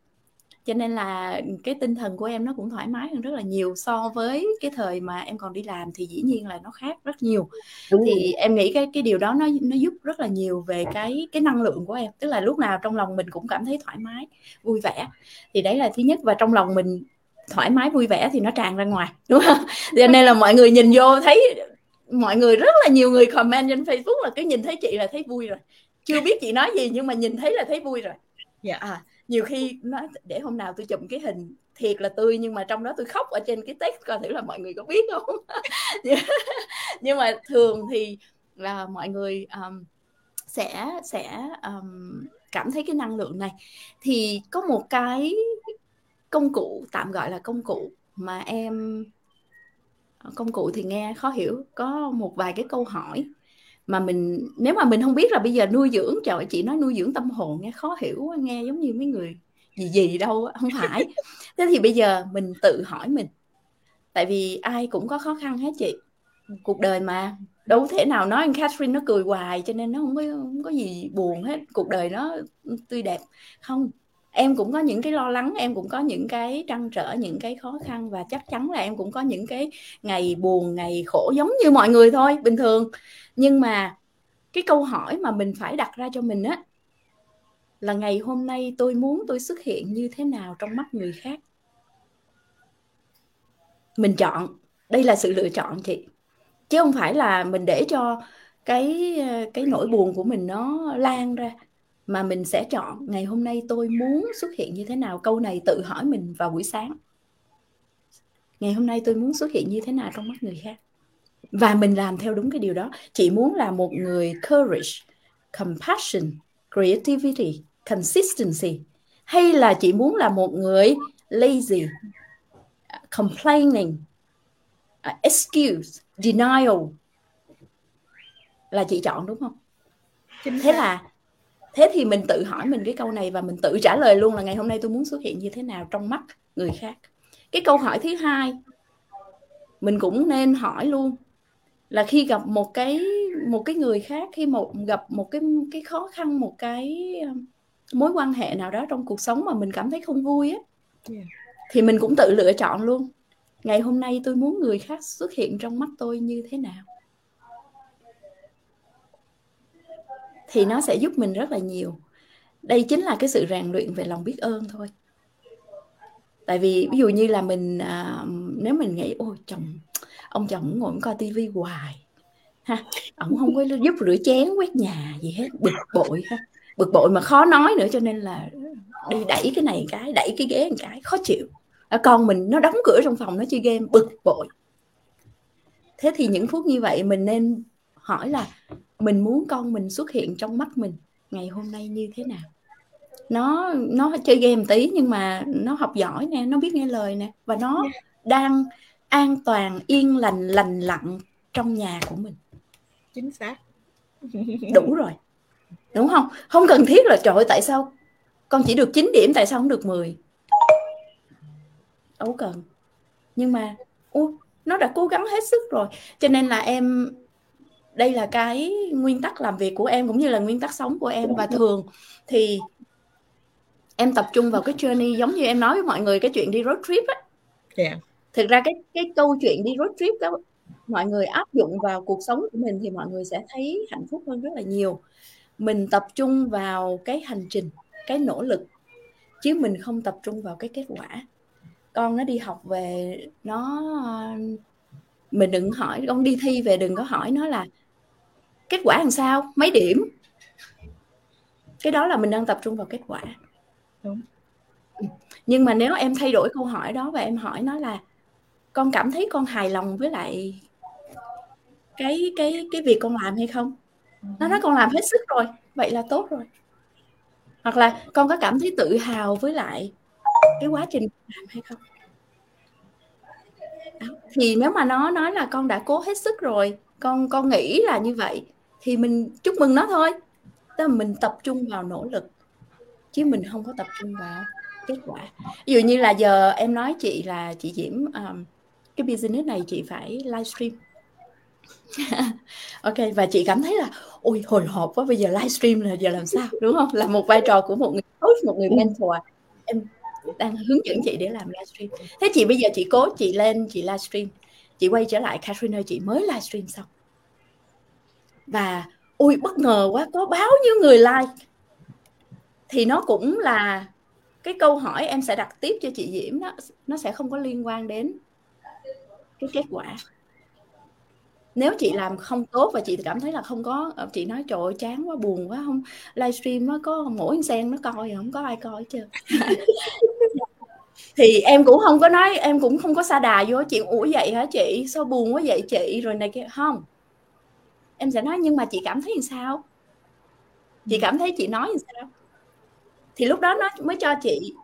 cho nên là cái tinh thần của em nó cũng thoải mái hơn rất là nhiều so với cái thời mà em còn đi làm thì dĩ nhiên là nó khác rất nhiều. Đúng thì rồi. em nghĩ cái cái điều đó nó nó giúp rất là nhiều về cái cái năng lượng của em. Tức là lúc nào trong lòng mình cũng cảm thấy thoải mái vui vẻ. Thì đấy là thứ nhất. Và trong lòng mình thoải mái vui vẻ thì nó tràn ra ngoài đúng không? Cho nên là mọi người nhìn vô thấy mọi người rất là nhiều người comment trên Facebook là cái nhìn thấy chị là thấy vui rồi. Chưa biết chị nói gì nhưng mà nhìn thấy là thấy vui rồi. Dạ. À, nhiều khi nói để hôm nào tôi chụp cái hình thiệt là tươi nhưng mà trong đó tôi khóc ở trên cái text coi thử là mọi người có biết không? Nhưng mà thường thì là mọi người um, sẽ sẽ um, cảm thấy cái năng lượng này. Thì có một cái công cụ tạm gọi là công cụ mà em ờ, công cụ thì nghe khó hiểu có một vài cái câu hỏi mà mình, nếu mà mình không biết là bây giờ nuôi dưỡng, trời chị nói nuôi dưỡng tâm hồn nghe khó hiểu nghe giống như mấy người gì gì đâu không phải. Thế thì bây giờ mình tự hỏi mình, tại vì ai cũng có khó khăn hết chị. Cuộc đời mà, đâu thể nào nói anh Catherine nó cười hoài cho nên nó không có không có gì buồn hết. Cuộc đời nó ừ, tươi đẹp. Không em cũng có những cái lo lắng, em cũng có những cái trăn trở, những cái khó khăn và chắc chắn là em cũng có những cái ngày buồn, ngày khổ giống như mọi người thôi, bình thường. Nhưng mà cái câu hỏi mà mình phải đặt ra cho mình á, là ngày hôm nay tôi muốn tôi xuất hiện như thế nào trong mắt người khác? Mình chọn. Đây là sự lựa chọn, chị. Chứ không phải là mình để cho cái ờ, cái nỗi buồn của mình nó lan ra mà mình sẽ chọn ngày hôm nay tôi muốn xuất hiện như thế nào? Câu này tự hỏi mình vào buổi sáng. Ngày hôm nay tôi muốn xuất hiện như thế nào trong mắt người khác? Và mình làm theo đúng cái điều đó. Chị muốn là một người courage compassion creativity consistency. Hay là chị muốn là một người lazy complaining excuse denial? Là chị chọn đúng không? Thế là thế thì mình tự hỏi mình cái câu này và mình tự trả lời luôn là ngày hôm nay tôi muốn xuất hiện như thế nào trong mắt người khác. Cái câu hỏi thứ hai mình cũng nên hỏi luôn là khi gặp một cái một cái người khác khi một gặp một cái cái khó khăn một cái mối quan hệ nào đó trong cuộc sống mà mình cảm thấy không vui á yeah. thì mình cũng tự lựa chọn luôn. Ngày hôm nay tôi muốn người khác xuất hiện trong mắt tôi như thế nào thì nó sẽ giúp mình rất là nhiều. Đây chính là cái sự rèn luyện về lòng biết ơn thôi. Tại vì ví dụ như là mình à, nếu mình nghĩ ôi chồng ông chồng ngồi coi tivi hoài. Ha ông không có giúp rửa chén quét nhà gì hết bực bội ha. Bực bội mà khó nói nữa cho nên là đi đẩy cái này cái đẩy cái ghế một cái khó chịu. À, con mình nó đóng cửa trong phòng nó chơi game bực bội. Thế thì những phút như vậy mình nên hỏi là mình muốn con mình xuất hiện trong mắt mình ngày hôm nay như thế nào? Nó nó chơi game tí nhưng mà nó học giỏi nè nó biết nghe lời nè và nó đang an toàn yên lành lành lặn trong nhà của mình. Chính xác. Đủ rồi. Đúng không? Không cần thiết là trời ơi tại sao con chỉ được 9 điểm tại sao không được 10 đâu cần. Nhưng mà ô, nó đã cố gắng hết sức rồi. Cho nên là em đây là cái nguyên tắc làm việc của em cũng như là nguyên tắc sống của em. Và thường thì em tập trung vào cái journey giống như em nói với mọi người cái chuyện đi road trip á. Yeah. thực ra cái cái câu chuyện đi road trip đó mọi người áp dụng vào cuộc sống của mình thì mọi người sẽ thấy hạnh phúc hơn rất là nhiều. Mình tập trung vào cái hành trình cái nỗ lực chứ mình không tập trung vào cái kết quả. Con nó đi học về nó mình đừng hỏi con đi thi về đừng có hỏi nó là kết quả làm sao mấy điểm. Cái đó là mình đang tập trung vào kết quả. Đúng. Nhưng mà nếu em thay đổi câu hỏi đó và em hỏi nó là con cảm thấy con hài lòng với lại cái cái cái việc con làm hay không? Nó nói con làm hết sức rồi vậy là tốt rồi. Hoặc là con có cảm thấy tự hào với lại cái quá trình làm hay không thì nếu mà nó nói là con đã cố hết sức rồi con con nghĩ là như vậy thì mình chúc mừng nó thôi. Tức là mình tập trung vào nỗ lực chứ mình không có tập trung vào kết quả. Ví dụ như là giờ em nói chị là chị diễm um, cái business này chị phải livestream ok và chị cảm thấy là ôi hồi hộp quá bây giờ livestream là giờ làm sao? Đúng không? Là một vai trò của một người coach một người mentor. Em đang hướng dẫn chị để làm livestream. Thế chị bây giờ chị cố chị lên chị livestream. Chị quay trở lại, Catherine ơi, chị mới livestream xong. Và, ui, bất ngờ quá, có bao nhiêu người like. Thì nó cũng là cái câu hỏi em sẽ đặt tiếp cho chị Diễm đó. Nó sẽ không có liên quan đến cái kết quả nếu chị làm không tốt và chị cảm thấy là không có ờ, chị nói trời ơi chán quá buồn quá không livestream nó có mỗi sen nó coi không có ai coi chưa thì em cũng không có nói em cũng không có xa đà vô chuyện ủa vậy hả chị? Sao buồn quá vậy chị? Rồi này kia. Không. Em sẽ nói nhưng mà chị cảm thấy làm sao? Chị cảm thấy chị nói làm sao? Thì lúc đó nó mới cho chị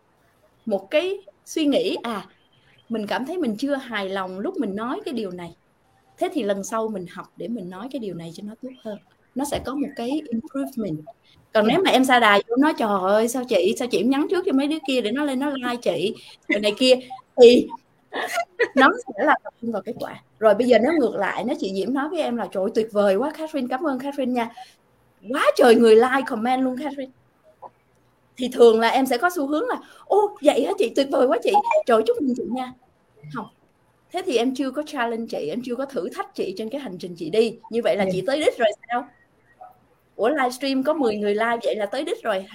một cái suy nghĩ à mình cảm thấy mình chưa hài lòng lúc mình nói cái điều này thế thì lần sau mình học để mình nói cái điều này cho nó tốt hơn. Nó sẽ có một cái improvement. Còn nếu mà em xa đà vô nói trời ơi sao chị sao chị nhắn trước cho mấy đứa kia để nó lên nó like chị? Rồi này kia. Thì nó sẽ là tập trung vào kết quả. Rồi bây giờ nó ngược lại nó chị diễm nói với em là trời tuyệt vời quá Catherine cảm ơn Catherine nha. Quá trời người like comment luôn Catherine. Thì thường là em sẽ có xu hướng là ô vậy hả chị? Tuyệt vời quá chị. Trời chúc mừng chị nha. Không thế thì em chưa có challenge chị em chưa có thử thách chị trên cái hành trình chị đi. Như vậy là yeah. chị tới đích rồi sao? Ủa livestream có 10 người like vậy là tới đích rồi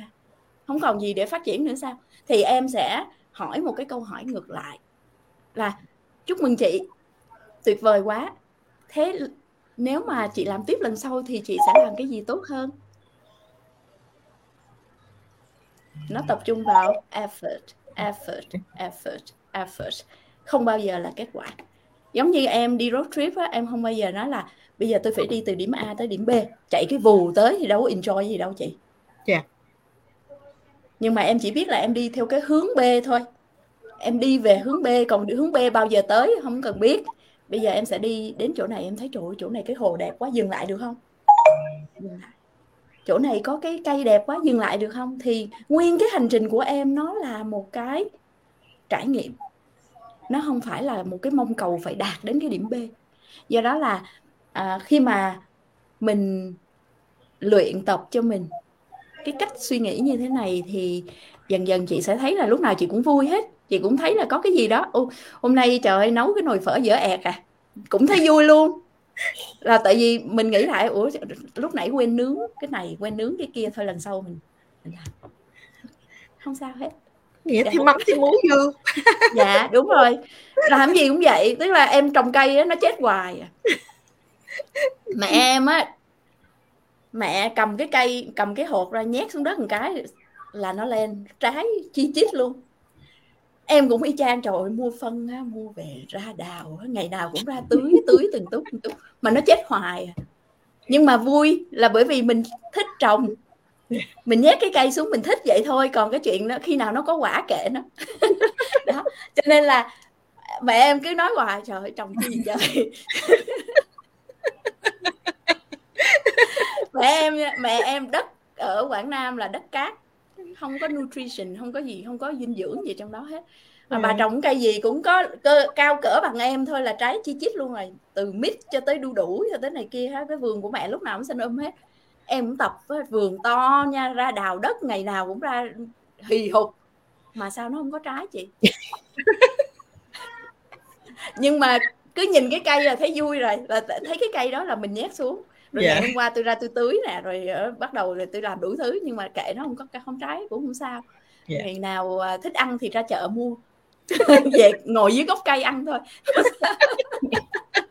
không còn gì để phát triển nữa sao? Thì em sẽ hỏi một cái câu hỏi ngược lại. Là chúc mừng chị tuyệt vời quá. Thế nếu mà chị làm tiếp lần sau thì chị sẽ làm cái gì tốt hơn? Nó tập trung vào effort effort effort effort không bao giờ là kết quả. Giống như em đi road trip á em không bao giờ nói là bây giờ tôi phải đi từ điểm A tới điểm B chạy cái vù tới thì đâu có enjoy gì đâu chị. Yeah. Dạ. nhưng mà em chỉ biết là em đi theo cái hướng B thôi. Em đi về hướng B còn hướng B bao giờ tới không cần biết. Bây giờ em sẽ đi đến chỗ này em thấy chỗ chỗ này cái hồ đẹp quá dừng lại được không? Dừng lại. Chỗ này có cái cây đẹp quá dừng lại được không? Thì nguyên cái hành trình của em nó là một cái trải nghiệm nó không phải là một cái mong cầu phải đạt đến cái điểm B. Do đó là à, khi mà mình luyện tập cho mình cái cách suy nghĩ như thế này thì dần dần chị sẽ thấy là lúc nào chị cũng vui hết. Chị cũng thấy là có cái gì đó Ô, hôm nay trời ơi nấu cái nồi phở dở ẹt à. Cũng thấy vui luôn. Là tại vì mình nghĩ lại ủa lúc nãy quên nướng cái này quên nướng cái kia thôi lần sau mình, mình làm. Không sao hết nghĩa dạ. thêm mắm thêm muối vô dạ đúng rồi làm gì cũng vậy tức là em trồng cây đó, nó chết hoài à. mẹ em á mẹ cầm cái cây cầm cái hột ra nhét xuống đất một cái là nó lên trái chi chít luôn em cũng y chang trời ơi mua phân á, mua về ra đào ngày nào cũng ra tưới tưới từng túc từng túc mà nó chết hoài à. nhưng mà vui là bởi vì mình thích trồng mình nhét cái cây xuống mình thích vậy thôi còn cái chuyện đó khi nào nó có quả kệ nó. Đó cho nên là mẹ em cứ nói hoài trời ơi trồng cái gì trời mẹ em mẹ em đất ở Quảng Nam là đất cát không có nutrition không có gì không có dinh dưỡng gì trong đó hết. Mà ừ. bà trồng cây gì cũng có cơ, cao cỡ bằng em thôi là trái chi chít luôn rồi từ mít cho tới đu đủ cho tới này kia hết cái vườn của mẹ lúc nào cũng xanh um hết em cũng tập với vườn to nha ra đào đất ngày nào cũng ra hì hục mà sao nó không có trái chị nhưng mà cứ nhìn cái cây là thấy vui rồi là thấy cái cây đó là mình nhét xuống rồi yeah. Dạ. ngày hôm qua tôi ra tôi tưới nè rồi uh, bắt đầu rồi tôi làm đủ thứ nhưng mà kệ nó không có không trái cũng không sao yeah. Dạ. ngày nào uh, thích ăn thì ra chợ mua về ngồi dưới gốc cây ăn thôi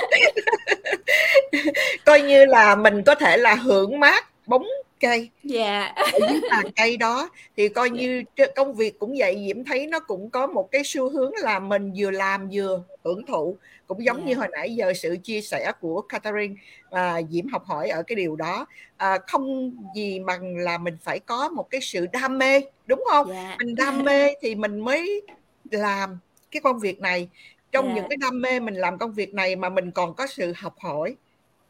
coi như là mình có thể là hưởng mát bóng cây dạ ở dưới tàn cây đó thì coi dạ. như công việc cũng vậy diễm thấy nó cũng có một cái xu hướng là mình vừa làm vừa hưởng thụ cũng giống yeah. như dạ. hồi nãy giờ sự chia sẻ của Catherine và Diễm học hỏi ở cái điều đó à, không gì bằng là mình phải có một cái sự đam mê đúng không yeah. mình đam mê thì mình mới làm cái công việc này trong yeah. những cái đam mê mình làm công việc này mà mình còn có sự học hỏi.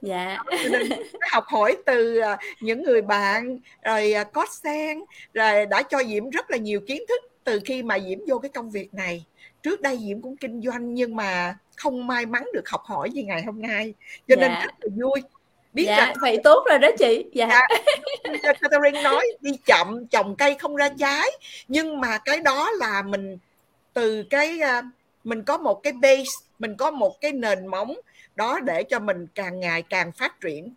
Dạ. Học hỏi từ à, những người bạn rồi à, có sen rồi đã cho diễm rất là nhiều kiến thức từ khi mà diễm vô cái công việc này. Trước đây diễm cũng kinh doanh nhưng mà không may mắn được học hỏi như ngày hôm nay. Cho nên dạ. rất là vui. Biết dạ, rằng vậy tốt rồi đó chị. Dạ, dạ Catherine nói đi chậm trồng cây không ra trái. Nhưng mà cái đó là mình từ cái à, mình có một cái base mình có một cái nền móng đó để cho mình càng ngày càng phát triển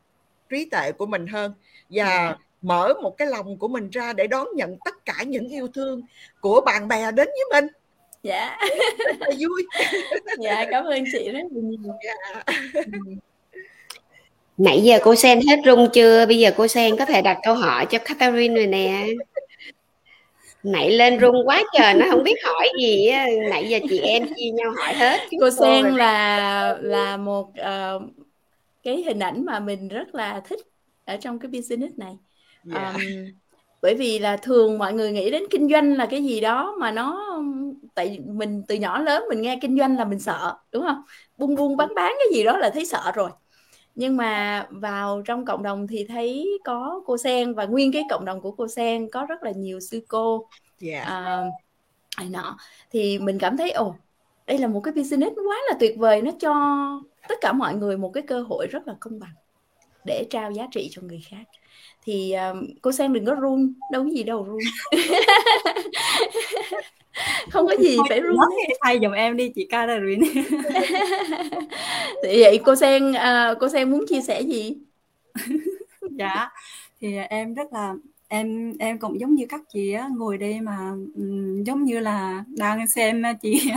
trí tuệ của mình hơn và yeah. Dạ. mở một cái lòng của mình ra để đón nhận tất cả những yêu thương của bạn bè đến với mình dạ là vui dạ cảm ơn chị rất nhiều dạ. nãy giờ cô sen hết rung chưa bây giờ cô sen có thể đặt câu hỏi cho Catherine rồi nè nãy lên rung quá trời nó không biết hỏi gì nãy giờ chị em chia nhau hỏi hết cô sen là là một uh, cái hình ảnh mà mình rất là thích ở trong cái business này. Yeah. um, bởi vì là thường mọi người nghĩ đến kinh doanh là cái gì đó mà nó tại mình từ nhỏ lớn mình nghe kinh doanh là mình sợ đúng không? Buôn buôn bán bán cái gì đó là thấy sợ rồi nhưng mà vào trong cộng đồng thì thấy có cô sen và nguyên cái cộng đồng của cô sen có rất là nhiều sư cô. Yeah. uh, nọ. Thì mình cảm thấy ồ đây là một cái business quá là tuyệt vời nó cho tất cả mọi người một cái cơ hội rất là công bằng để trao giá trị cho người khác. Thì um, cô sen đừng có run đâu có gì đâu run không có gì phải run thay giùm em đi chị Catherine thì vậy cô sen uh, cô sen muốn chia sẻ gì? Dạ thì em rất là em em cũng giống như các chị á ngồi đây mà um, giống như là đang xem chị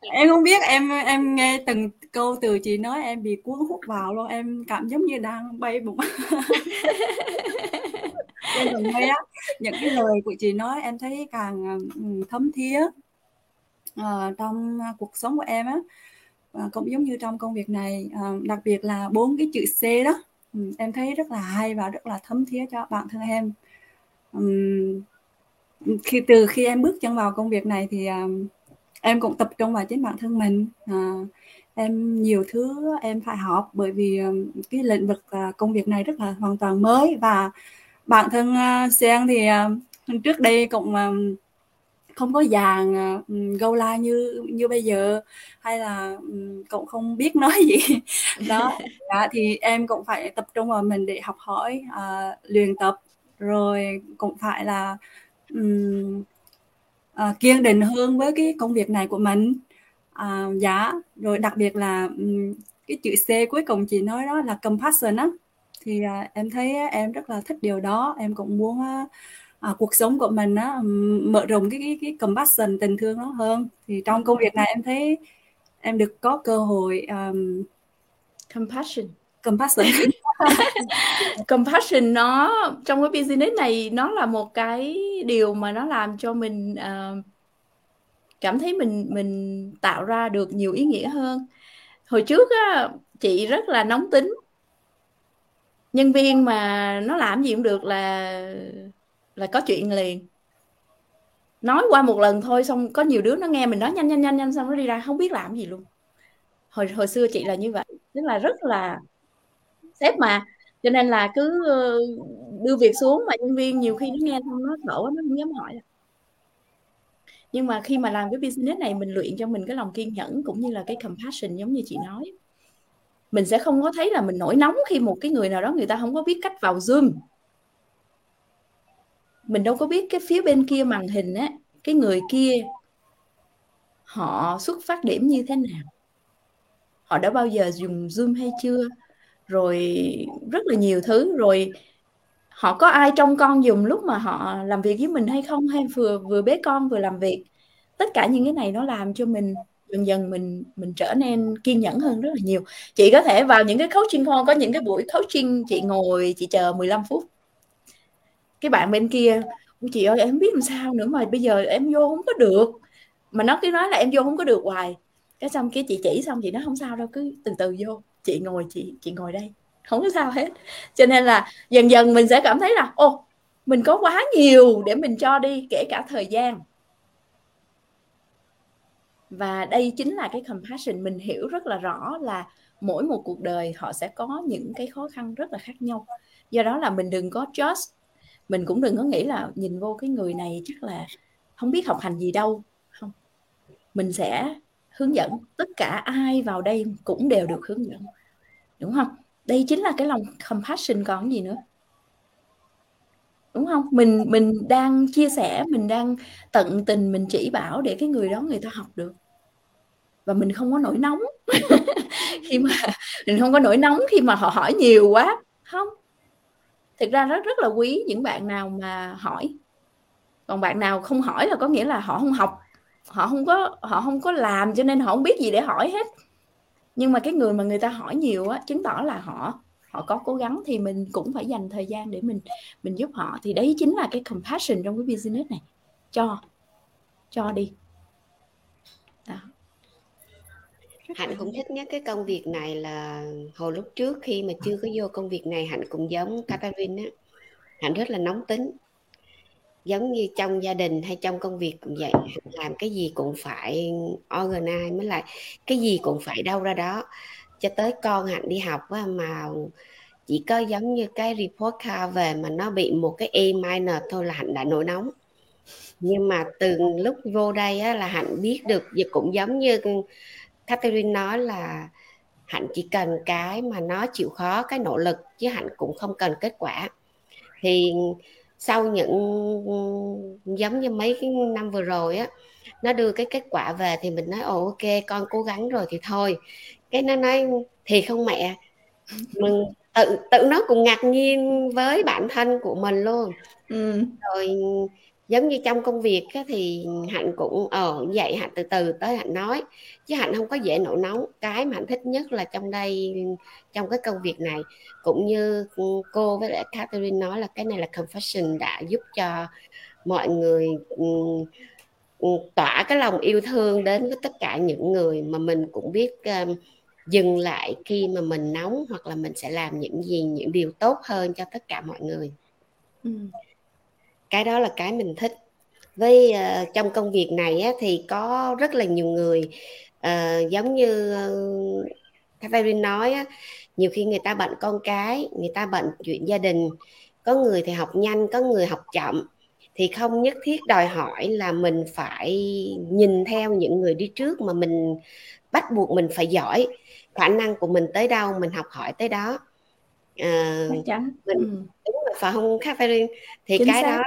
em không biết em em nghe từng câu từ chị nói em bị cuốn hút vào luôn em cảm giống như đang bay bụng trên lần đây á những cái lời của chị nói em thấy càng thấm thía uh, trong cuộc sống của em á. Uh, cũng giống như trong công việc này uh, đặc biệt là bốn cái chữ C đó um, em thấy rất là hay và rất là thấm thía cho bản thân em. Um, khi từ khi em bước chân vào công việc này thì um, em cũng tập trung vào chính bản thân mình. Uh, em nhiều thứ em phải học bởi vì cái lĩnh vực công việc này rất là hoàn toàn mới và bản thân Sen thì uh, trước đây cũng uh, không có dàn go live như như bây giờ hay là um, cũng không biết nói gì. Đó dạ, thì em cũng phải tập trung vào mình để học hỏi uh, luyện tập rồi cũng phải là um, uh, kiên định hơn với cái công việc này của mình. Uh, dạ rồi đặc biệt là um, cái chữ C cuối cùng chị nói đó là compassion á thì uh, em thấy em rất là thích điều đó. Em cũng muốn uh, uh, cuộc sống của mình á mở rộng cái, cái cái compassion tình thương nó hơn. Thì trong công việc này em thấy em được có cơ hội um, compassion. compassion. Compassion nó trong cái business này nó là một cái điều mà nó làm cho mình uh, cảm thấy mình mình tạo ra được nhiều ý nghĩa hơn. Hồi trước á chị rất là nóng tính nhân viên mà nó làm gì cũng được là là có chuyện liền. Nói qua một lần thôi, xong có nhiều đứa nó nghe mình nói nhanh nhanh nhanh nhanh, xong nó đi ra không biết làm gì luôn. Hồi hồi xưa chị là như vậy. Tức là rất là sếp mà. Cho nên là cứ ờ, đưa việc xuống mà nhân viên nhiều khi nó nghe xong nó đổ nó không dám hỏi. Nhưng mà khi mà làm cái business này mình luyện cho mình cái lòng kiên nhẫn cũng như là cái compassion giống như chị nói mình sẽ không có thấy là mình nổi nóng khi một cái người nào đó, người ta không có biết cách vào zoom mình đâu có biết cái phía bên kia màn hình á, cái người kia, họ xuất phát điểm như thế nào. Họ đã bao giờ dùng zoom hay chưa? Rồi rất là nhiều thứ. Rồi họ có ai trong con dùng lúc mà họ làm việc với mình hay không? Hay vừa vừa bế con vừa làm việc? Tất cả những cái này nó làm cho mình dần dần mình mình trở nên kiên nhẫn hơn rất là nhiều. Chị có thể vào những cái coaching call có những cái buổi coaching, chị ngồi, chị chờ 15 phút. Cái bạn bên kia chị ơi, em biết làm sao nữa mà bây giờ em vô không có được. Mà nó cứ nói là em vô không có được hoài. Cái xong cái chị chỉ xong, chị nói, không sao đâu, cứ từ từ vô. Chị ngồi, chị chị ngồi đây. Không có sao hết. Cho nên là dần dần mình sẽ cảm thấy là ô mình có quá nhiều để mình cho đi, kể cả thời gian và đây chính là cái compassion. Mình hiểu rất là rõ là mỗi một cuộc đời họ sẽ có những cái khó khăn rất là khác nhau. Do đó là mình đừng có just mình cũng đừng có nghĩ là nhìn vô cái người này chắc là không biết học hành gì đâu. Không. Mình sẽ hướng dẫn. Tất cả ai vào đây cũng đều được hướng dẫn. Đúng không? Đây chính là cái lòng compassion còn gì nữa? Đúng không? Mình mình đang chia sẻ, mình đang tận tình mình chỉ bảo để cái người đó người ta học được. Và mình không có nổi nóng. Khi mà, mình không có nổi nóng khi mà họ hỏi nhiều quá. Không. Thực ra rất rất là quý những bạn nào mà hỏi. Còn bạn nào không hỏi là có nghĩa là họ không học. Họ không có, họ không có làm cho nên họ không biết gì để hỏi hết. Nhưng mà cái người mà người ta hỏi nhiều á, chứng tỏ là họ họ có cố gắng thì mình cũng phải dành thời gian để mình mình giúp họ. Thì đấy chính là cái compassion trong cái business này. Cho cho đi. Đó. hạnh cũng thích nhất cái công việc này là hồi lúc trước khi mà chưa có vô công việc này hạnh cũng giống Catherine á. Hạnh rất là nóng tính. Giống như trong gia đình hay trong công việc cũng vậy. Làm cái gì cũng phải organize mới lại cái gì cũng phải đâu ra đó cho tới con hạnh đi học á, mà chỉ có giống như cái report card về mà nó bị một cái e minor thôi là hạnh đã nổi nóng. Nhưng mà từ lúc vô đây á, là hạnh biết được và cũng giống như Catherine nói là hạnh chỉ cần cái mà nó chịu khó cái nỗ lực chứ hạnh cũng không cần kết quả. Thì sau những giống như mấy cái năm vừa rồi á nó đưa cái kết quả về thì mình nói ồ ok con cố gắng rồi thì thôi cái nó nói thì không mẹ. Mình tự tự nó cũng ngạc nhiên với bản thân của mình luôn. Ừ. rồi giống như trong công việc á, thì hạnh cũng ở ờ, vậy hạnh từ từ tới hạnh nói chứ hạnh không có dễ nổi nóng. Cái mà hạnh thích nhất là trong đây trong cái công việc này. Cũng như cô với lại Catherine nói là cái này là confession đã giúp cho mọi người tỏa cái lòng yêu thương đến với tất cả những người mà mình cũng biết dừng lại khi mà mình nóng hoặc là mình sẽ làm những gì những điều tốt hơn cho tất cả mọi người. Ừ. cái đó là cái mình thích. Với uh, trong công việc này á, thì có rất là nhiều người uh, giống như uh, Catherine nói á, nhiều khi người ta bận con cái người ta bận chuyện gia đình. Có người thì học nhanh có người học chậm. Thì không nhất thiết đòi hỏi là mình phải nhìn theo những người đi trước mà mình bắt buộc mình phải giỏi khả năng của mình tới đâu mình học hỏi tới đó. À, mình ừ. đúng rồi phải không Catherine? Thì Chính cái xác. đó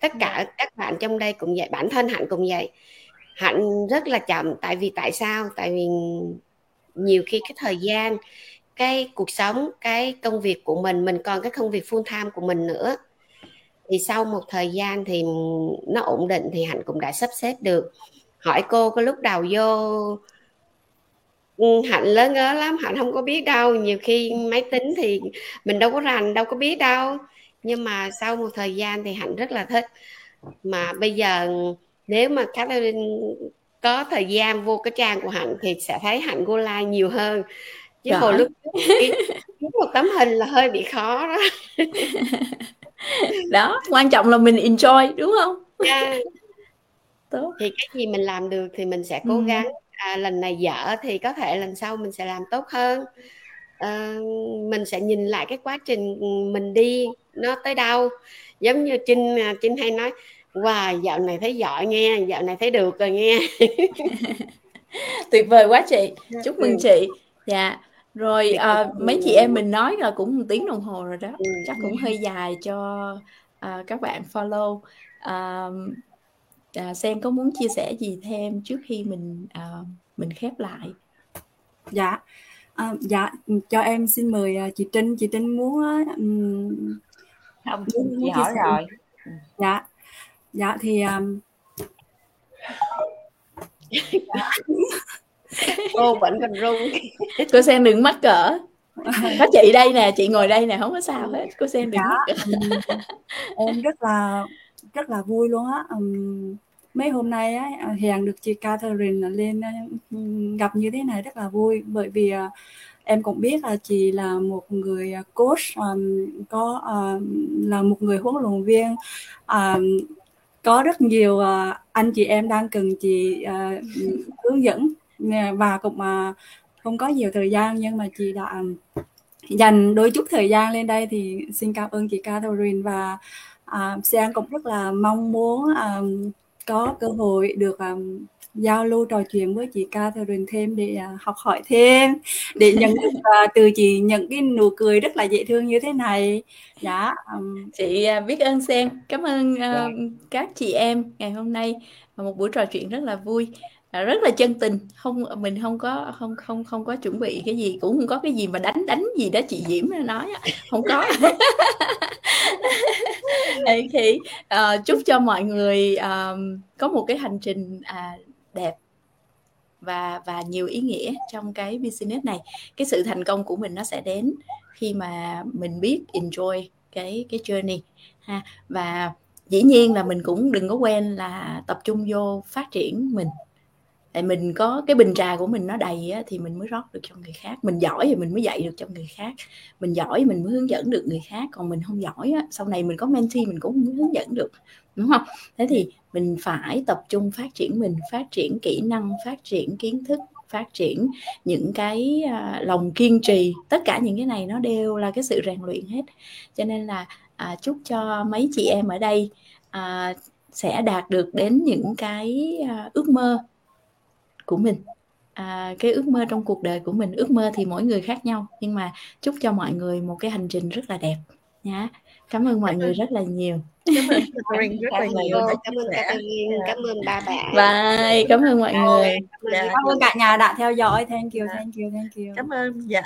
tất cả các bạn trong đây cũng vậy bản thân hạnh cũng vậy. Hạnh rất là chậm tại vì tại sao? Tại vì nhiều khi cái thời gian cái cuộc sống cái công việc của mình mình còn cái công việc full time của mình nữa. Thì sau một thời gian thì nó ổn định thì hạnh cũng đã sắp xếp được. Hỏi cô có lúc đầu vô ừ, hạnh lớn ngớ lắm hạnh không có biết đâu. Nhiều khi máy tính thì mình đâu có rành đâu có biết đâu. Nhưng mà sau một thời gian thì hạnh rất là thích. Mà bây giờ nếu mà Catherine có thời gian vô cái trang của hạnh thì sẽ thấy hạnh go like nhiều hơn. Chứ hồi lúc một tấm hình là hơi bị khó đó. Đó quan trọng là mình enjoy đúng không? Yeah. tốt. Thì cái gì mình làm được thì mình sẽ cố ừ. À, lần này dở thì có thể lần sau mình sẽ làm tốt hơn. À, mình sẽ nhìn lại cái quá trình mình đi nó tới đâu. Giống như trinh à, trinh hay nói wow dạo này thấy giỏi nghe dạo này thấy được rồi nghe. Tuyệt vời quá chị. Dạ, chúc mừng chị. Dạ rồi à, mấy chị em mình nói là cũng một tiếng đồng hồ rồi đó. Ừ. chắc cũng hơi dài cho à, các bạn follow. À, à, sen có muốn chia sẻ gì thêm trước khi mình à, mình khép lại? Dạ. À, dạ cho em xin mời à, chị Trinh. Chị Trinh muốn um, không muốn, chị hỏi rồi. Dạ. Dạ thì um, cô vẫn còn rung cô sen đừng mắc cỡ. Có chị đây nè chị ngồi đây nè không có sao hết. Cô sen đừng dạ, mắc cỡ. em rất là rất là vui luôn á. Um, mấy hôm nay á à, hẹn được chị Catherine à, lên à, gặp như thế này rất là vui. Bởi vì uh, em cũng biết là chị là một người coach um, có uh, là một người huấn luyện viên um, có rất nhiều uh, anh chị em đang cần chị uh, hướng dẫn. Và cũng uh, không có nhiều thời gian nhưng mà chị đã dành đôi chút thời gian lên đây thì xin cảm ơn chị Catherine và uh, Sen cũng rất là mong muốn uh, có cơ hội được um, giao lưu trò chuyện với chị Catherine thêm để uh, học hỏi thêm để nhận được uh, từ chị những cái nụ cười rất là dễ thương như thế này dạ um... chị uh, biết ơn sen cảm ơn uh, yeah. Dạ. các chị em ngày hôm nay một buổi trò chuyện rất là vui Ờ, rất là chân tình. Không mình không có không không không có chuẩn bị cái gì cũng không có cái gì mà đánh đánh gì đó chị diễm nói không có. Thì uh, chúc cho mọi người uh, có một cái hành trình uh, đẹp và và nhiều ý nghĩa trong cái business này. Cái sự thành công của mình nó sẽ đến khi mà mình biết enjoy cái cái journey ha. Và dĩ nhiên là mình cũng đừng có quen là tập trung vô phát triển mình tại mình có cái bình trà của mình nó đầy á, thì mình mới rót được cho người khác. Mình giỏi thì mình mới dạy được cho người khác. Mình giỏi mình mới hướng dẫn được người khác. Còn mình không giỏi á, sau này mình có mentee mình cũng không hướng dẫn được đúng không? Thế thì mình phải tập trung phát triển mình phát triển kỹ năng phát triển kiến thức phát triển những cái à, lòng kiên trì. Tất cả những cái này nó đều là cái sự rèn luyện hết. Cho nên là à, chúc cho mấy chị em ở đây à, sẽ đạt được đến những cái à, ước mơ của mình. À, cái ước mơ trong cuộc đời của mình ước mơ thì mỗi người khác nhau nhưng mà chúc cho mọi người một cái hành trình rất là đẹp nhá. Cảm ơn mọi người rất là nhiều. Cảm ơn rất là nhiều. cảm ơn Catherine cảm ơn ba bạn. Bye. Cảm ơn mọi người. Cảm ơn cả nhà đã theo dõi. Thank you thank you thank you. Cảm ơn. Dạ